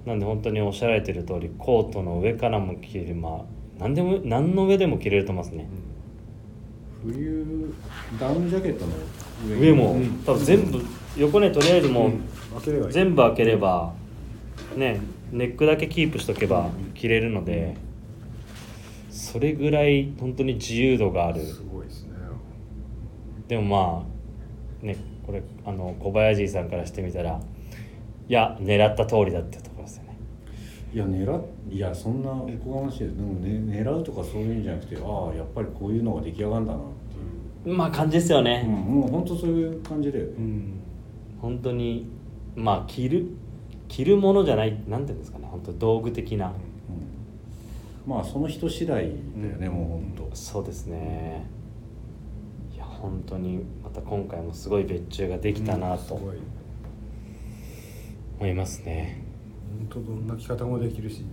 なんで本当におっしゃられてる通りコートの上からも着れる。まあ何でも何の上でも着れると思いますね、冬ダウンジャケットの上も、うん。多分全部横ねとりあえずもう、全部開ければねネックだけキープしとけば着れるのでそれぐらい本当に自由度がある。すごいですね。でもまあねこれあの小林さんからしてみたらいや狙った通りだってところですよね。いや狙っいやそんなおこがましいです。でも、ね、狙うとかそういうんじゃなくてああやっぱりこういうのが出来上がるんだなっていう、まあ感じですようん、ね、もう本当そういう感じだよね、うん。本当にまあ着る着るものじゃないなんていうんですかね。本当道具的な、うんまあその人次第だよね、うん。もう本当そうですね。いや本当にまた今回もすごい別注ができたなとすごい。思いますね、本当どんな着方もできるしね。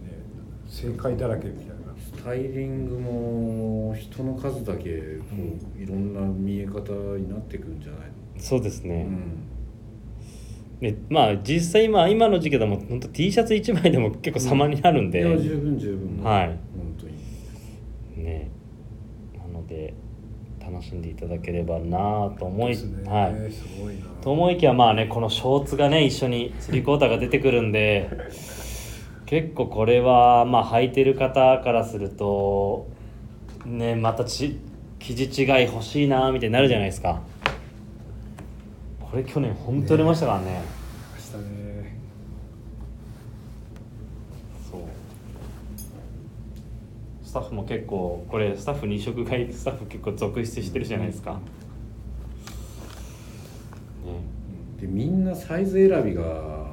正解だらけみたいな。スタイリングも人の数だけこういろんな見え方になってくるんじゃないの、そうですね,、うんねまあ実際今今の時期でも本当 T シャツ1枚でも結構様になるんで、いや十分十分。はい。本当に。ね。なので楽しんでいただければなと思い、ね。はい。すごいな。と思いきやまあねこのショーツがね一緒にスリークォーターが出てくるんで結構これはまあ履いてる方からするとねまたち生地違い欲しいなみたいになるじゃないですかこれ去年本当出ましたからね。明日ね。そう。スタッフも結構これスタッフ2色買いスタッフ結構続出してるじゃないですか、ね。でみんなサイズ選びが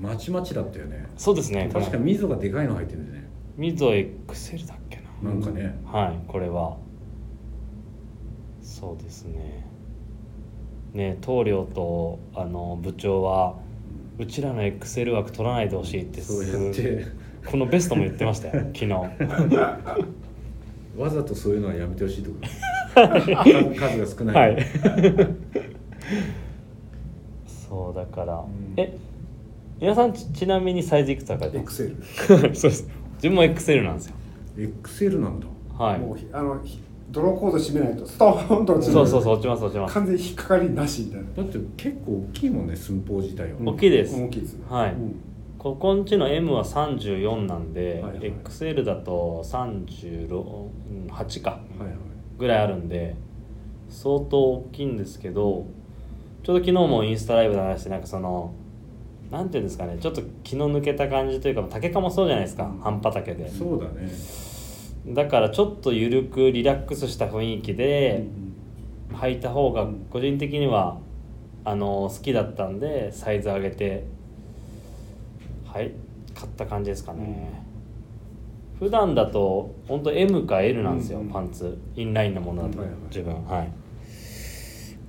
まちまちだったよね。そうですね。確か溝がでかいの入ってるんだよね。ミゾ XL だっけな。なんかね、はいこれは。そうですねね棟梁とあの部長はうちらの XL 枠取らないでほしいってそうやって。このベストも言ってましたよ 昨日。わざとそういうのはやめてほしいと？か 数が少ない、はい。そうだから、ん。え皆さんちちなみにサイズいくつか書いてます XL そうです。自分も XL なんですよ。XL なんだ。はい。もうひあのひドローコード締めないとストーンと落ちるそうそうそう落ちます落ちます。完全に引っかかりなしみたいな。だって結構大きいもんね寸法自体は、大きいです。大きいですねはい。うん。ここんちの M は34なんで、はいはい。XL だと38かはいはい。ぐらいあるんで相当大きいんですけどちょうど昨日もインスタライブで話してなんかそのなんていうんですかねちょっと気の抜けた感じというか竹かもそうじゃないですか半端竹で。そうだねだからちょっと緩くリラックスした雰囲気で履いた方が個人的にはあの好きだったんでサイズ上げてはい買った感じですかね、普段だと本当 M か L なんですよ、うんパンツ。インラインのものだと、自分。はい。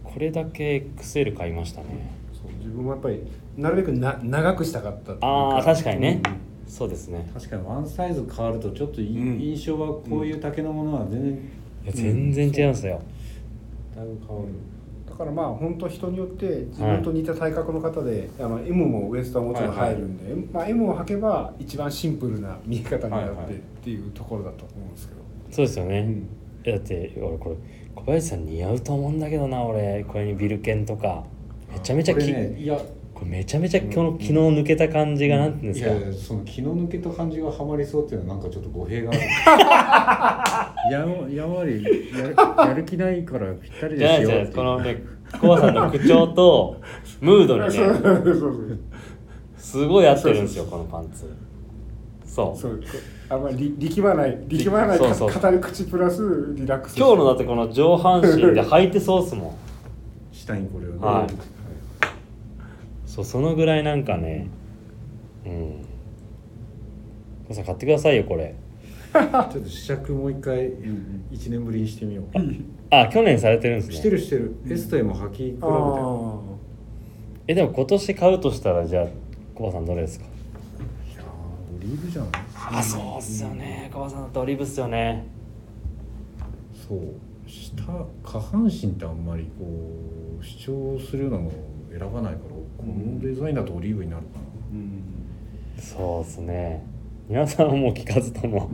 これだけ XL 買いましたね、自分もやっぱりなるべくな長くしたかったああ確かにね、うんそうですね。確かにワンサイズ変わるとちょっと印象はこういう竹のものは全然いや全然違いますよ、だいぶ変わる、だからまあ本当人によって自分と似た体格の方で、あの M もウエストはもちろん入るんで、まあ、M を履けば一番シンプルな見え方になってっていうところだと思うんですけど、そうですよね、うん。だって俺これ小林さん似合うと思うんだけどな俺。これにビルケンとか。めちゃめちゃき、ねいやこれめちゃめちゃこの昨日抜けた感じがなんていうんですか、いやその気の抜けた感じがハマりそうっていうのはなんかちょっと語弊がある。ややんわりやるやる気ないからぴったりじゃないですよこのねコバさんの口調とムードにねそうそうすごい合ってるんですよこのパンツ。そう。そう。あんまり力まない力まないそうそう。語り口プラスリラックス今日のだってこの上半身で履いてそうっすもん下にこれをね、はいそうそのぐらいなんかねうん。コバさん買ってくださいよこれ。ちょっと試着もう一回一年ぶりにしてみようあ去年されてるんですね。してるしてる。S と M 履き比べてあえでも今年買うとしたらじゃあコバさんどれですか？いやーオリーブじゃない？あそうっすよね。コバさんだとオリーブっすよね。そう。下下半身ってあんまりこう主張するようなのを選ばないからこのデザインだとオリーブになるかな、うんそうっすね。皆さんはもう聞かずとも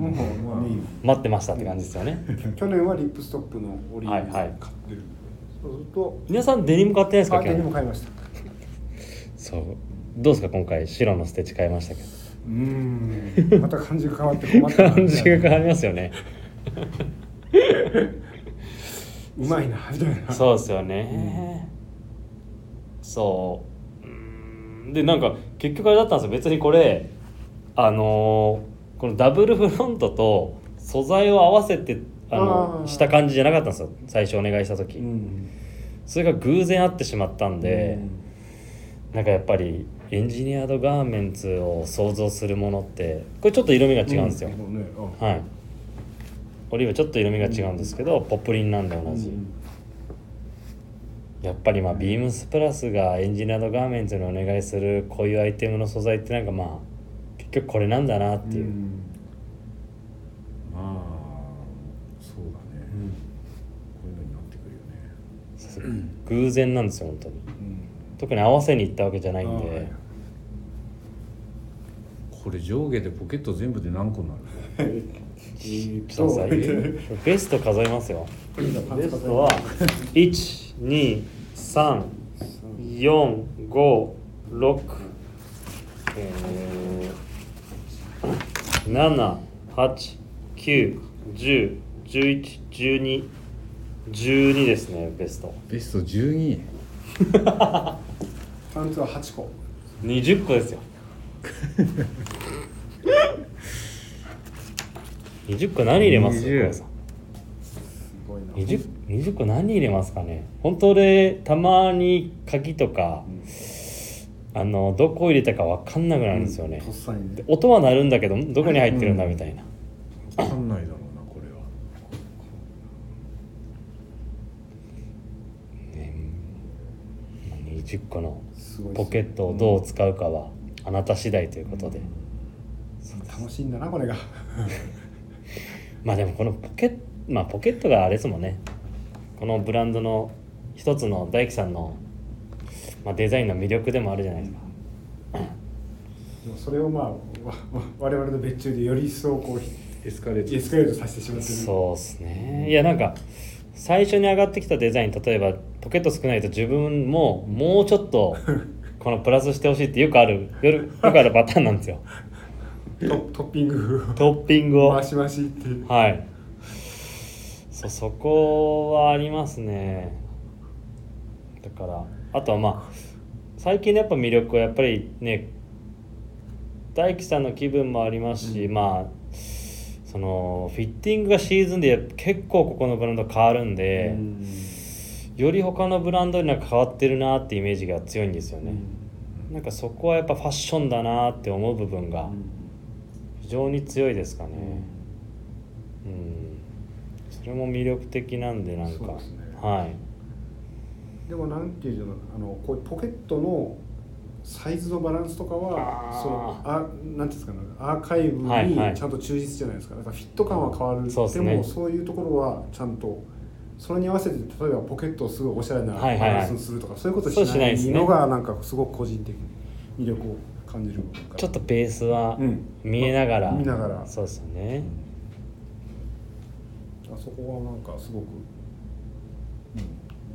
待ってましたって感じですよね。去年はリップストップのオリーブはいはい。買ってる、そうすると皆さんデニム買ってないですかあデニム買いました。そう。どうですか今回白のステッチ買いましたけど。うーん。また感じが変わって困ったな。感じが変わりますよね。うまいなみたいな。そうですよね、そううーんでなんか結局あれだったんですよ。別にこれあのーこのダブルフロントと素材を合わせてあのした感じじゃなかったんですよ。最初お願いした時、うんそれが偶然あってしまったんで、なんかやっぱりエンジニアードガーメンツを想像するものってこれちょっと色味が違うんですよ、うんねあはい。オリーブちょっと色味が違うんですけど、ポップリンなんで同じ、うんやっぱりまあビームスプラスがエンジニアードガーメンツにお願いするこういうアイテムの素材ってなんかまあ結局これなんだなっていう、ん。まあそうだね、こういうのになってくるよね。偶然なんですよ本当に。うん。特に合わせに行ったわけじゃないんあーはい。でこれ上下でポケット全部で何個になる ベスト数えますよ。ベストは12345えー、78910111212ですねベスト。ベスト12 パンツは8個。20個ですよ。20個何入れます？20お母さんすごいな 20, 20個何入れますかね？本当俺たまに鍵とか、あのどこ入れたか分かんなくなるんですよね。と、っさにね。音は鳴るんだけどどこに入ってるんだみたいな、分かんないだろうなこれは。20個のポケットをどう使うかはあなた次第ということで、楽しいんだなこれが。まあでもこのポケットまあポケットがあれですもんねこのブランドの一つの大樹さんの、まあ、デザインの魅力でもあるじゃないですか、でもそれをまあ 我々の別注でより一層こうエスカレート。エスカレートさせてしまってる。そうっすね。いやなんか最初に上がってきたデザイン例えばポケット少ないと自分ももうちょっと このプラスしてほしいってよくあるよくあるパターンなんですよ。トトッピングトッピングを。回し回しって。はいそそこはありますね。だからあとはまあ最近のやっぱ魅力はやっぱりね大樹さんの気分もありますし、まあそのフィッティングがシーズンで結構ここのブランド変わるんで、より他のブランドになんか変わってるなってイメージが強いんですよね、なんかそこはやっぱファッションだなって思う部分が非常に強いですかね。うんそれも魅力的なんでなんか、ね。はい。でもなんていうのあのこういうポケットのサイズのバランスとかはそのあなんていうんですかねアーカイブはいはい。にちゃんと忠実じゃないですか。だからフィット感は変わる、そうですね。もそういうところはちゃんとそれに合わせて例えばポケットをすごいおしゃれなバはいはいはい。ランスにするとか、そういうことしないのがなんかすごく個人的に魅力を感じるちょっとベースはうん。見えながら、見ながら。そうですよね、かそこはなんかすごく、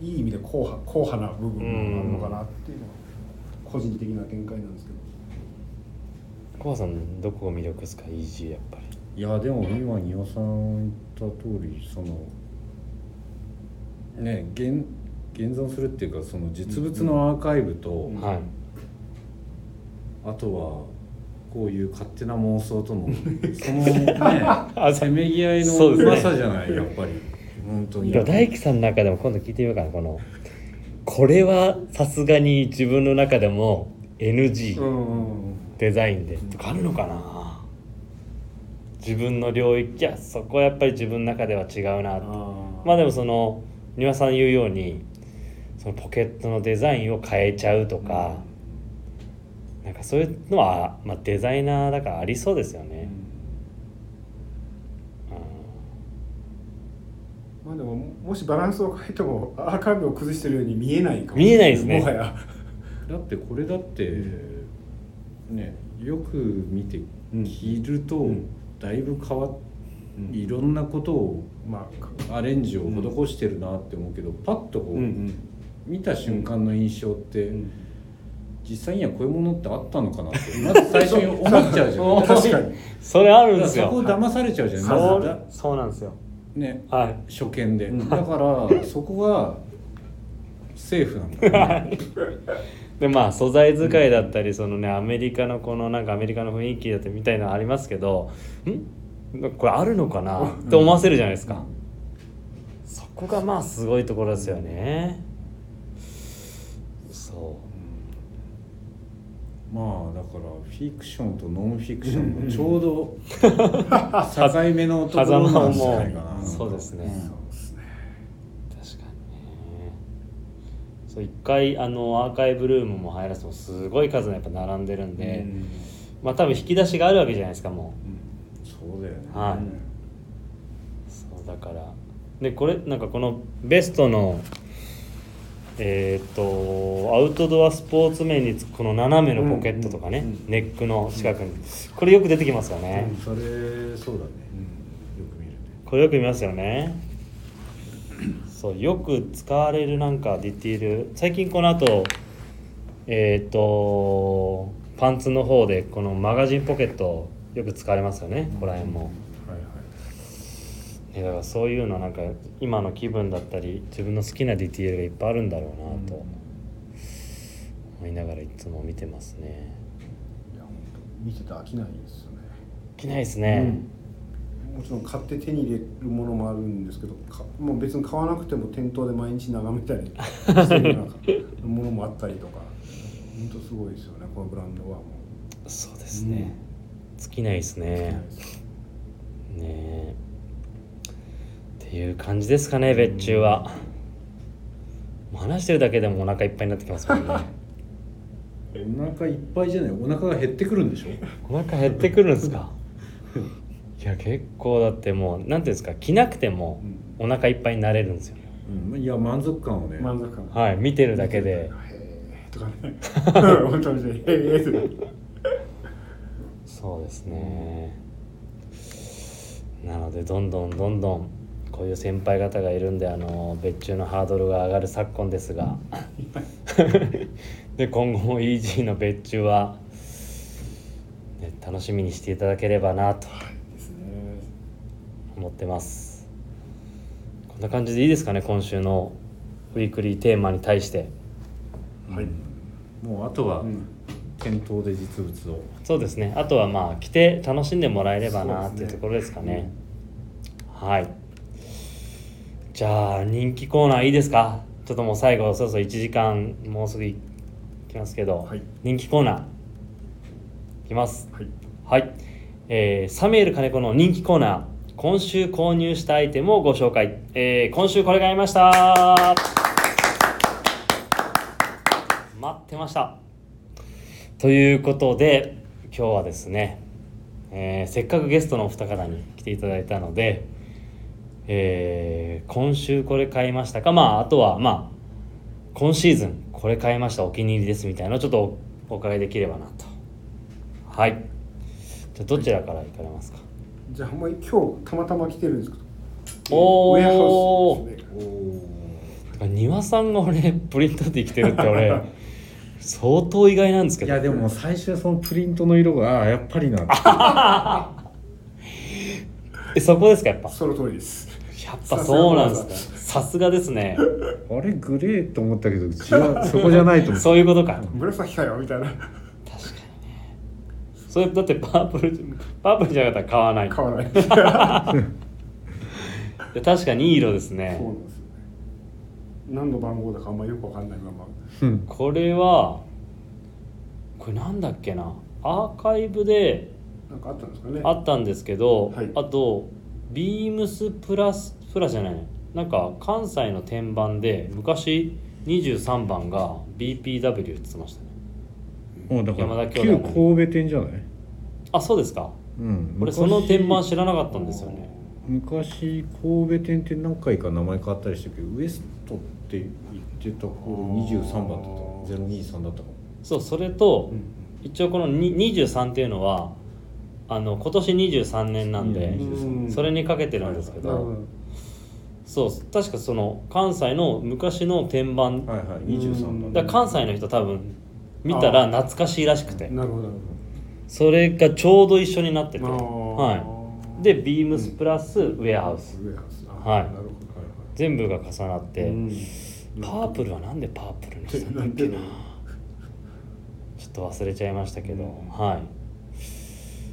うん、いい意味で硬派硬派な部分があるのかなっていうのは個人的な見解なんですけど。コバさんどこが魅力ですか？EG やっぱり。いやでも今丹羽さん言った通りそのね現現存するっていうかその実物のアーカイブと、うん。はい。あとはこういう勝手な妄想との そのねせめぎ合いのそうまさじゃない、やっぱり。本当に。大樹さんの中でも今度聞いてみようかなこのこれはさすがに自分の中でも NG、んデザインで。とかあるのかな？自分の領域。いやそこはやっぱり自分の中では違うなまあでもその丹羽さん言うようにそのポケットのデザインを変えちゃうとか、なんかそういうのは、まあ、デザイナーだからありそうですよね、まあでももしバランスを変えてもアーカイブを崩してるように見えないかも。見えないですね。もはや。だってこれだってねよく見てうん着るとうん。だいぶ変わっうん。いろんなことをまあアレンジを施してるなって思うけど、パッとこう、うん。見た瞬間の印象って、うん実際にはこういうものってあったのかなってまず最初に思っちゃうじゃん。確かに。それあるんですよ。そこ騙されちゃうじゃん。そうまずだそうなんですよ。ね。はい。初見で、うん。だからそこがセーフなんだ。よ ねでまあ素材使いだったりそのねアメリカのこのなんかアメリカの雰囲気だったりみたいなのありますけどん？これあるのかな？って思わせるじゃないですか、そこがまあすごいところですよね、そまあだからフィクションとノンフィクションのちょうど 境目のうところなんじゃもないかな。そうですね、そうですね。確かにね。そう一回あのアーカイブルームも入らせてもすごい数のやっぱ並んでるんで、うん。まあ多分引き出しがあるわけじゃないですかもそうだよね。うはい、そうだから。でこれなんかこのベストのえっ、とアウトドアスポーツ面につくこの斜めのポケットとかね、うんうんネックの近くに。これよく出てきますよね、それそうだね。よく見るね。これよく見ますよね。そうよく使われるなんかディティール。最近この後えっ、とパンツの方でこのマガジンポケットよく使われますよね。ここら辺も、ね、だからそういうのなんか今の気分だったり自分の好きなディティールがいっぱいあるんだろうなと思いながらいつも見てますね。いや本当見てて飽きないですよね。着ないですね、もちろん買って手に入れるものもあるんですけどかもう別に買わなくても店頭で毎日眺めたりしてるなんかものもあったりとか本当すごいですよねこのブランドは。もそうですね、尽きないですう、ねねえいう感じですかね別注は。話してるだけでもお腹いっぱいになってきますもんね。お腹いっぱいじゃないお腹が減ってくるんでしょ？お腹減ってくるんですか？いや結構だってもうなんていうんですか着なくてもお腹いっぱいになれるんですよ。うん。いや満足感をね。満足感。はい見てるだけで。へえとかね本当にねへえってそうですね。なのでどんどんどんどんこういう先輩方がいるんであの別注のハードルが上がる昨今ですが。で今後も EG の別注は、ね、楽しみにしていただければなと思ってます。こんな感じでいいですかね今週のウィークリーテーマに対して。はい。もうあとはうん。店頭で実物を。そうですね。あとはまあ着て楽しんでもらえればなっていうところですかね。はいじゃあ人気コーナーいいですか？ちょっともう最後そろそろ1時間もうすぐいきますけど、はい。人気コーナーいきます。はい。はい、えーサミュエル金子の人気コーナー。今週購入したアイテムをご紹介、えー今週これ買いました。待ってました。ということで今日はですね、えーせっかくゲストのお二方に来ていただいたので、えー今週これ買いましたか？まああとはまあ今シーズンこれ買いました。お気に入りですみたいな。ちょっとおお伺いできればなと。はい。じゃあどちらから行かれますか、じゃあまに今日たまたま来てるんですけど。おー。ウェアハウスですね。お庭さんが俺プリントできてるって俺相当意外なんですけど。いやでも最初はそのプリントの色があやっぱりなって えそこですかやっぱ？その通りですやっぱそうなんですか。さすがですね。あれグレーと思ったけど違うそこじゃないと思う。そういうことか。紫かよみたいな。確かにね。それだってパープルパープルじゃなかったら買わない。買わない。で確かにいい色ですそうねなんですよね。何の番号だかあんまよくわかんないまま。うんこれはこれなんだっけな。アーカイブでなんかあったんですかね。あったんですけど、はい。あとビームスプラスプラスじゃない。なんか関西の天板で昔23番が BPW って言ってましたね。もうだから山田兄弟旧神戸店じゃない？あそうですか。うん。俺その天板昔知らなかったんですよね。昔神戸店って何回か名前変わったりしてるけどウエストって言ってた頃23番だった。023だったかも。そうそれと、うん。一応このに23っていうのはあの今年23年なんで、うん。それにかけてるんですけどそう確かその関西の昔の天板、はいはい。23だ番。から関西の人多分見たら懐かしいらしくて。なるほどなるそれがちょうど一緒になってて。ほどはい。でビームスプラスウェアハウス、ウェアハウス。あはい。なるほど。はい全部が重なって、はいうん。パープルはなんでパープルにしたんだっけな。ちょっと忘れちゃいましたけど、はい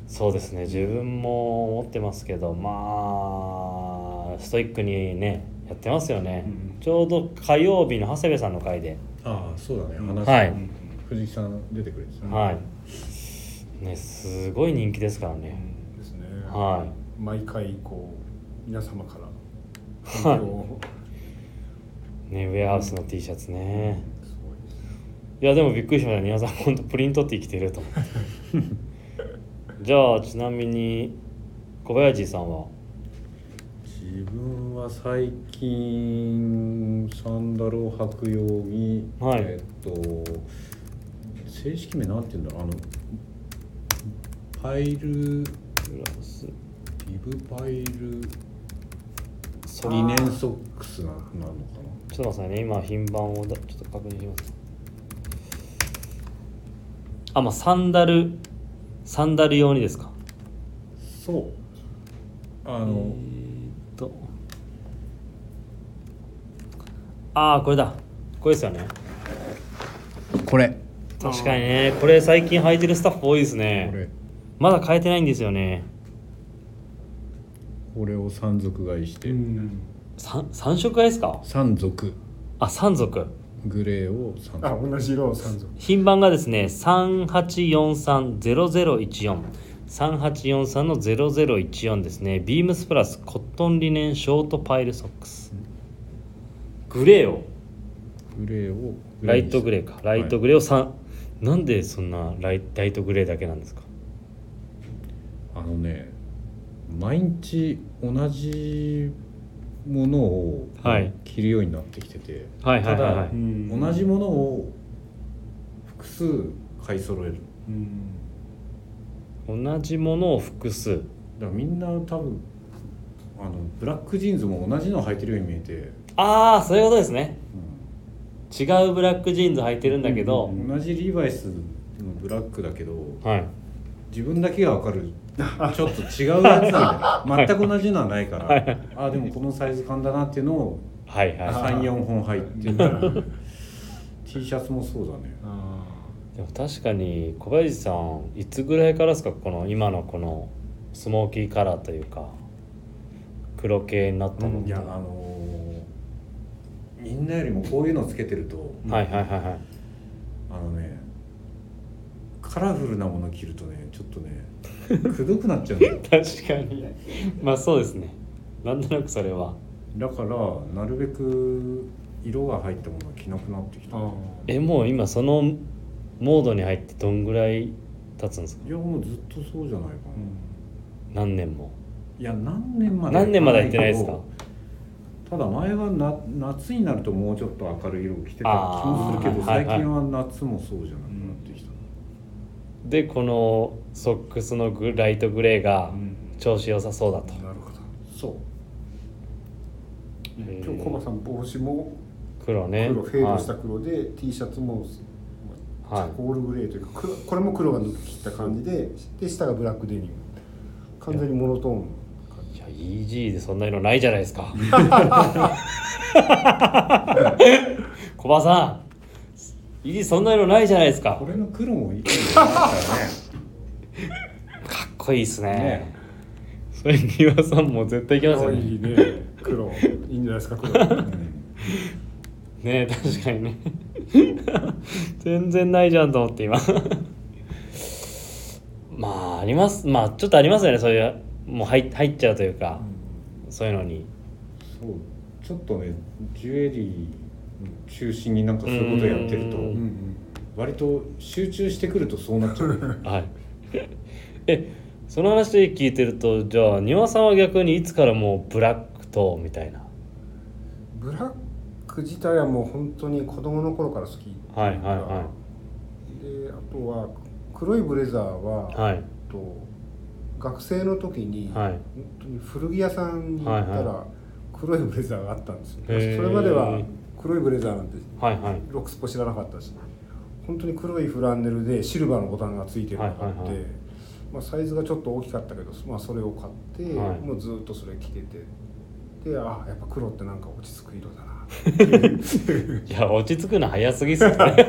そうですね。自分も思ってますけどまあストイックにねやってますよね、うん。ちょうど火曜日の長谷部さんの回で、ああそうだね。話はい。藤木さん出てくれてたね。はい。ねすごい人気ですからね、ですね。は毎回こう皆様からはい。反響を。ねウェアハウスの T シャツね。すごいいやでもびっくりしました。皆さん本当プリントって生きてると。思ってじゃあちなみに小林さんは？自分は最近サンダルを履くように、はい。えっと正式名なんて言うんだろうあのパイルプラス。リブパイルそリネンソックスななのかちょっと待ってくださいね。今品番をだちょっと確認します。あまあサンダルサンダル用にですか？なそう。あえの、ーっと。ああこれだ。これですよね。これ。確かにね。これ最近履いてるスタッフ多いですこねれ。まだ変えてないんですよね。これを山賊買いして、うん。三三色買いですか？山賊あ三族グレーを山あ賊同じ色を三族品番がですね38430014 3843の0014ですね。ビームスプラスコットンリネンショートパイルソックス。グレーを。グレーをライトグレーか。ライトグレーを3、なんでそんなライライトグレーだけなんですか？あのね毎日同じものをはい。着るようになってきてて、はいはいはいはい。ただうん。同じものを複数買い揃える。うん。同じものを複数。だからみんな多分あのブラックジーンズも同じのを履いてるように見えて、ああそういうことですね。違うブラックジーンズ履いてるんだけど、うん。同じリーバイスのブラックだけどはい。自分だけが分かる ちょっと違うやつなんだよ 全く同じのはないから、はい。あでもこのサイズ感だなっていうのをはいはい。はい34本入ってる T シャツもそうだね。あでも確かに小林さんいつぐらいからですかこの今のこのスモーキーカラーというか黒系になったのって、いやあのーみんなよりもこういうのつけてるとはいはいはいはい。あのねカラフルなもの着るとねちょっとね くどくなっちゃうんだよ。確かに。まあそうですね。なんとなくそれは。だからなるべく色が入ったものは着なくなってきた。えもう今そのモードに入ってどんぐらい経つんですか？いやもうずっとそうじゃないかな、何年も。いや何年まで何年までやってないですか？ただ前はな夏になるともうちょっと明るい色を着てた気もするけどあーはいはい。最近は夏もそうじゃなくなってきた、でこのソックスのグライトグレーがうん。調子良さそうだと。なるほど。そう。へー。今日コバさん帽子も黒ね。黒フェードした黒で、T シャツもチはい。ャコールグレーというか黒これも黒が抜き切った感じでで下がブラックデニム。完全にモノトーン。いや EG でそんな色ないじゃないですか。小葉さん EG そんな色ないじゃないですか。これの黒もいいのあったかっこいいですね。ね。それ庭さんも絶対いけますよね。いいね。黒。いいんじゃないですか黒。らね、ね確かにね。全然ないじゃんと思って今。まああります。まあちょっとありますよねそういうもう入入っちゃうというか、そういうのに。そう。ちょっとねジュエリー中心になんかそういうことやってるとうんうんうん。割と集中してくるとそうなっちゃう。はい えその話聞いてるとじゃあ庭さんは逆にいつからもうブラックとみたいな？ブラック自体はもう本当に子供の頃から好きはいはいはであとは黒いブレザーは、い。はいと学生の時に、はい。本当に古着屋さんに行ったはいら黒いブレザーがあったんですよ、へー。それまでは黒いブレザーなんてはいはい。ロックスポ知らなかったし本当に黒いフランネルでシルバーのボタンがついてるのがあって、はいはいはい。まあ、サイズがちょっと大きかったけど、まあ、それを買って、はい。もうずっとそれ着ててでああやっぱ黒ってなんか落ち着く色だな。いや落ち着くの早すぎっすよね。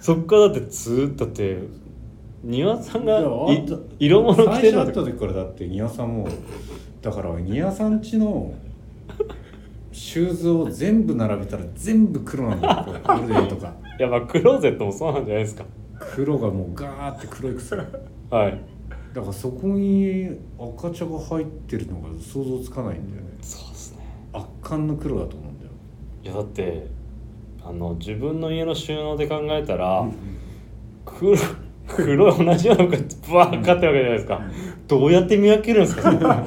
そっからだってずーっとだって庭さんが色物着最初会ったてるの時からだってニワさんもだからニワさんちのシューズを全部並べたら全部黒なんだよこれ。ゴールデンとか。いやまあクローゼットもそうなんじゃないですか。黒がもうガーって黒いくせだはい。からそこに赤茶が入ってるのが想像つかないんだよね。そうですね。圧巻の黒だと思うんだよ。いやだってあの自分の家の収納で考えたら、黒黒い同じようなのがブワーかってるわけじゃないですか、どうやって見分けるんですか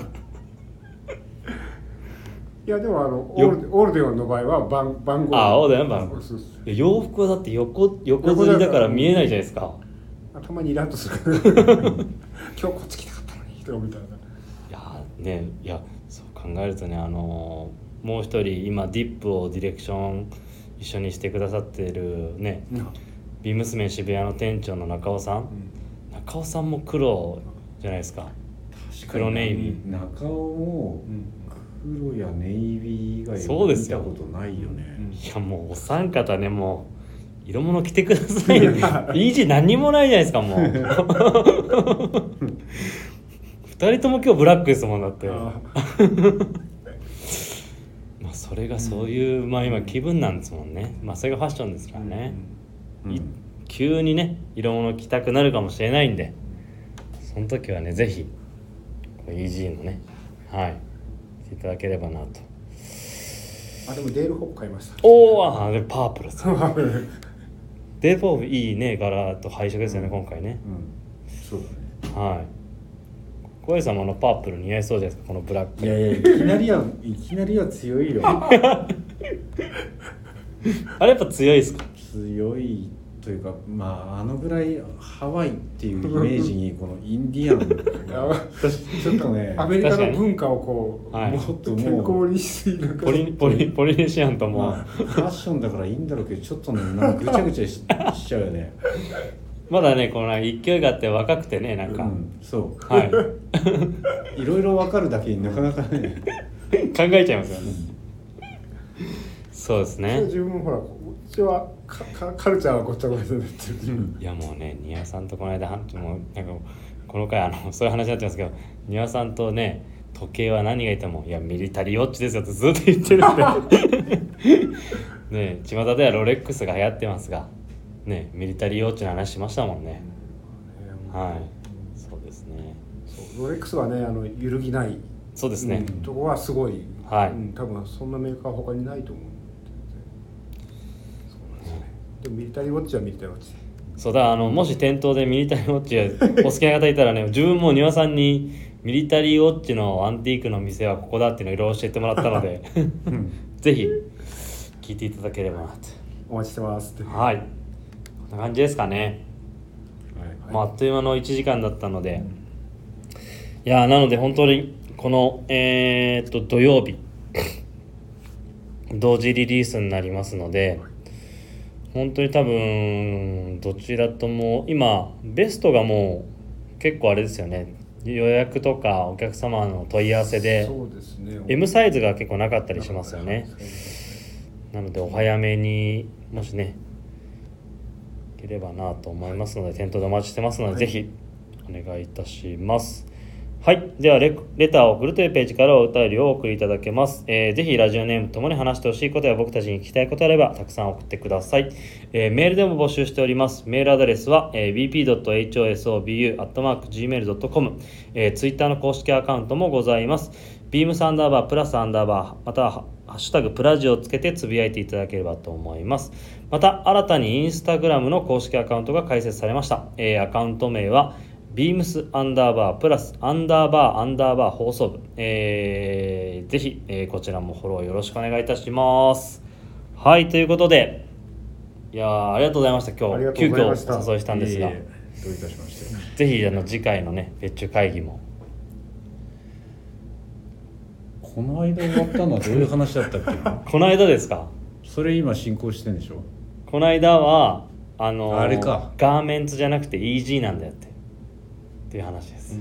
いやでもあのオよールオールデンの場合は番番号。あオールデン番号。そうそういや洋服はだって横横釣りだから見えないじゃないですか。たまにイラッとする。今日こっち来たかったのにとみたいないやねいやそう考えるとねあのーもう一人今ディップをディレクション一緒にしてくださってるねビームスメン渋谷の店長の中尾さん。中尾さんも黒じゃないですか。黒ネイビー。中尾も黒やネイビー以外そうですよ。見たことないよね。いやもうお三方ねもう色物着てくださいよ。いい字何にもないじゃないですかもう。二人とも今日ブラックですもんだって。あ まあそれがそういう、まあ今気分なんですもんね。まあそれがファッションですからね、い急にね色物着たくなるかもしれないんで。その時はねぜひ EG のねはい。着ていただければなと。あでもデールホップ買いました。おおあれパープルです。デーポーブいいね柄と配色ですよね、今回ね。うん。そうだね。はい。小林さんもあのパープル似合いそうじゃないですかこのブラック。いやいやいきなりはいきなりは強いよ。あれやっぱ強いですか？強いというかまああのぐらいハワイっていうイメージにこのインディアンが ちょっとねアメリカの文化をこう、はいもっと健康にしすぎるポリポリポリネシアンとも、まあファッションだからいいんだろうけどちょっとねなんかぐちゃぐちゃししちゃうよね。まだねこの勢いがあって若くてねなんか、うんそう。はい。いろいろ分かるだけになかなかね。考えちゃいますよね。そうですね。自分もほらうちはカカカルチャーはごちゃごちゃになってる、いやもうね丹羽さんとこの間はもうなんかこの回あの そういう話になってますけど丹羽さんとね時計は何がいても「いやミリタリーウォッチですよ」ってずっと言ってるんで。ね巷ではロレックスが流行ってますがねミリタリーウォッチの話しましたもんね。はい。そうですね。ロレックスはねあの揺るぎないそうですね、とこはすごい、はい。うん、多分そんなメーカーは他にないと思うでもミリタリーウォッチはミリタリーウォッチ。でそうだあのもし店頭でミリタリーウォッチ お好きな方いたらね自分も丹羽さんにミリタリーウォッチのアンティークの店はここだっていうのをいろいろ教えてもらったのでぜひ聞いていただければなと。お待ちしてます。ってはい。こんな感じですかね、はい。まあ、あっという間の1時間だったので。いやーなので本当にこのえーっと土曜日同時リリースになりますので本当に多分どちらとも今ベストがもう結構あれですよね。予約とかお客様の問い合わせでそうですね。M サイズが結構なかったりしますよね。なのでお早めにもしねいければなと思いますので店頭でお待ちしてますので、はい。ぜひお願いいたしますはい。ではレレターを送るというページからお便りをお送りいただけます、えーぜひラジオネームともに話してほしいことや僕たちに聞きたいことあればたくさん送ってください、えーメールでも募集しております。メールアドレスは、えー bp.hosobu.gmail.com、えー、ツイッターの公式アカウントもございます。ビームサンダーバープラスアンダーバーまたはハッシュタグプラジをつけてつぶやいていただければと思います。また新たにインスタグラムの公式アカウントが開設されました、えーアカウント名はビームスアンダーバープラスアンダーバーアンダーバー放送部、えーぜひ、えーこちらもフォローよろしくお願いいたします。はいということでいやーありがとうございました。今日急遽お誘いしたんですが。いえいえどういたしまして。ぜひあの次回のね別注会議も。この間終わったのはどういう話だったっけ？この間ですか？それ今進行してんでしょ？この間はあのーあれか。ガーメンツじゃなくて EG なんだよってっていう話です、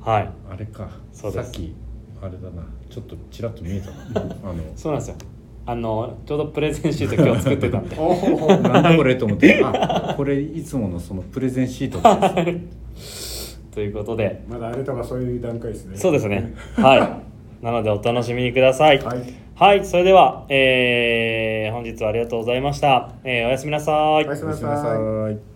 はい。あれか。そうです。さっきあれだな。ちょっとちらっと見えたな。あの。そうなんですよ。あのちょうどプレゼンシート今日作ってたんで。おおなんだこれと思って。あこれいつものそのプレゼンシートってや ということで。まだあれとかそういう段階ですね。そうですね。はい。なのでお楽しみにください。はい。はい、それでは、えー本日はありがとうございました、えーおやすみなさい。おやすみなさい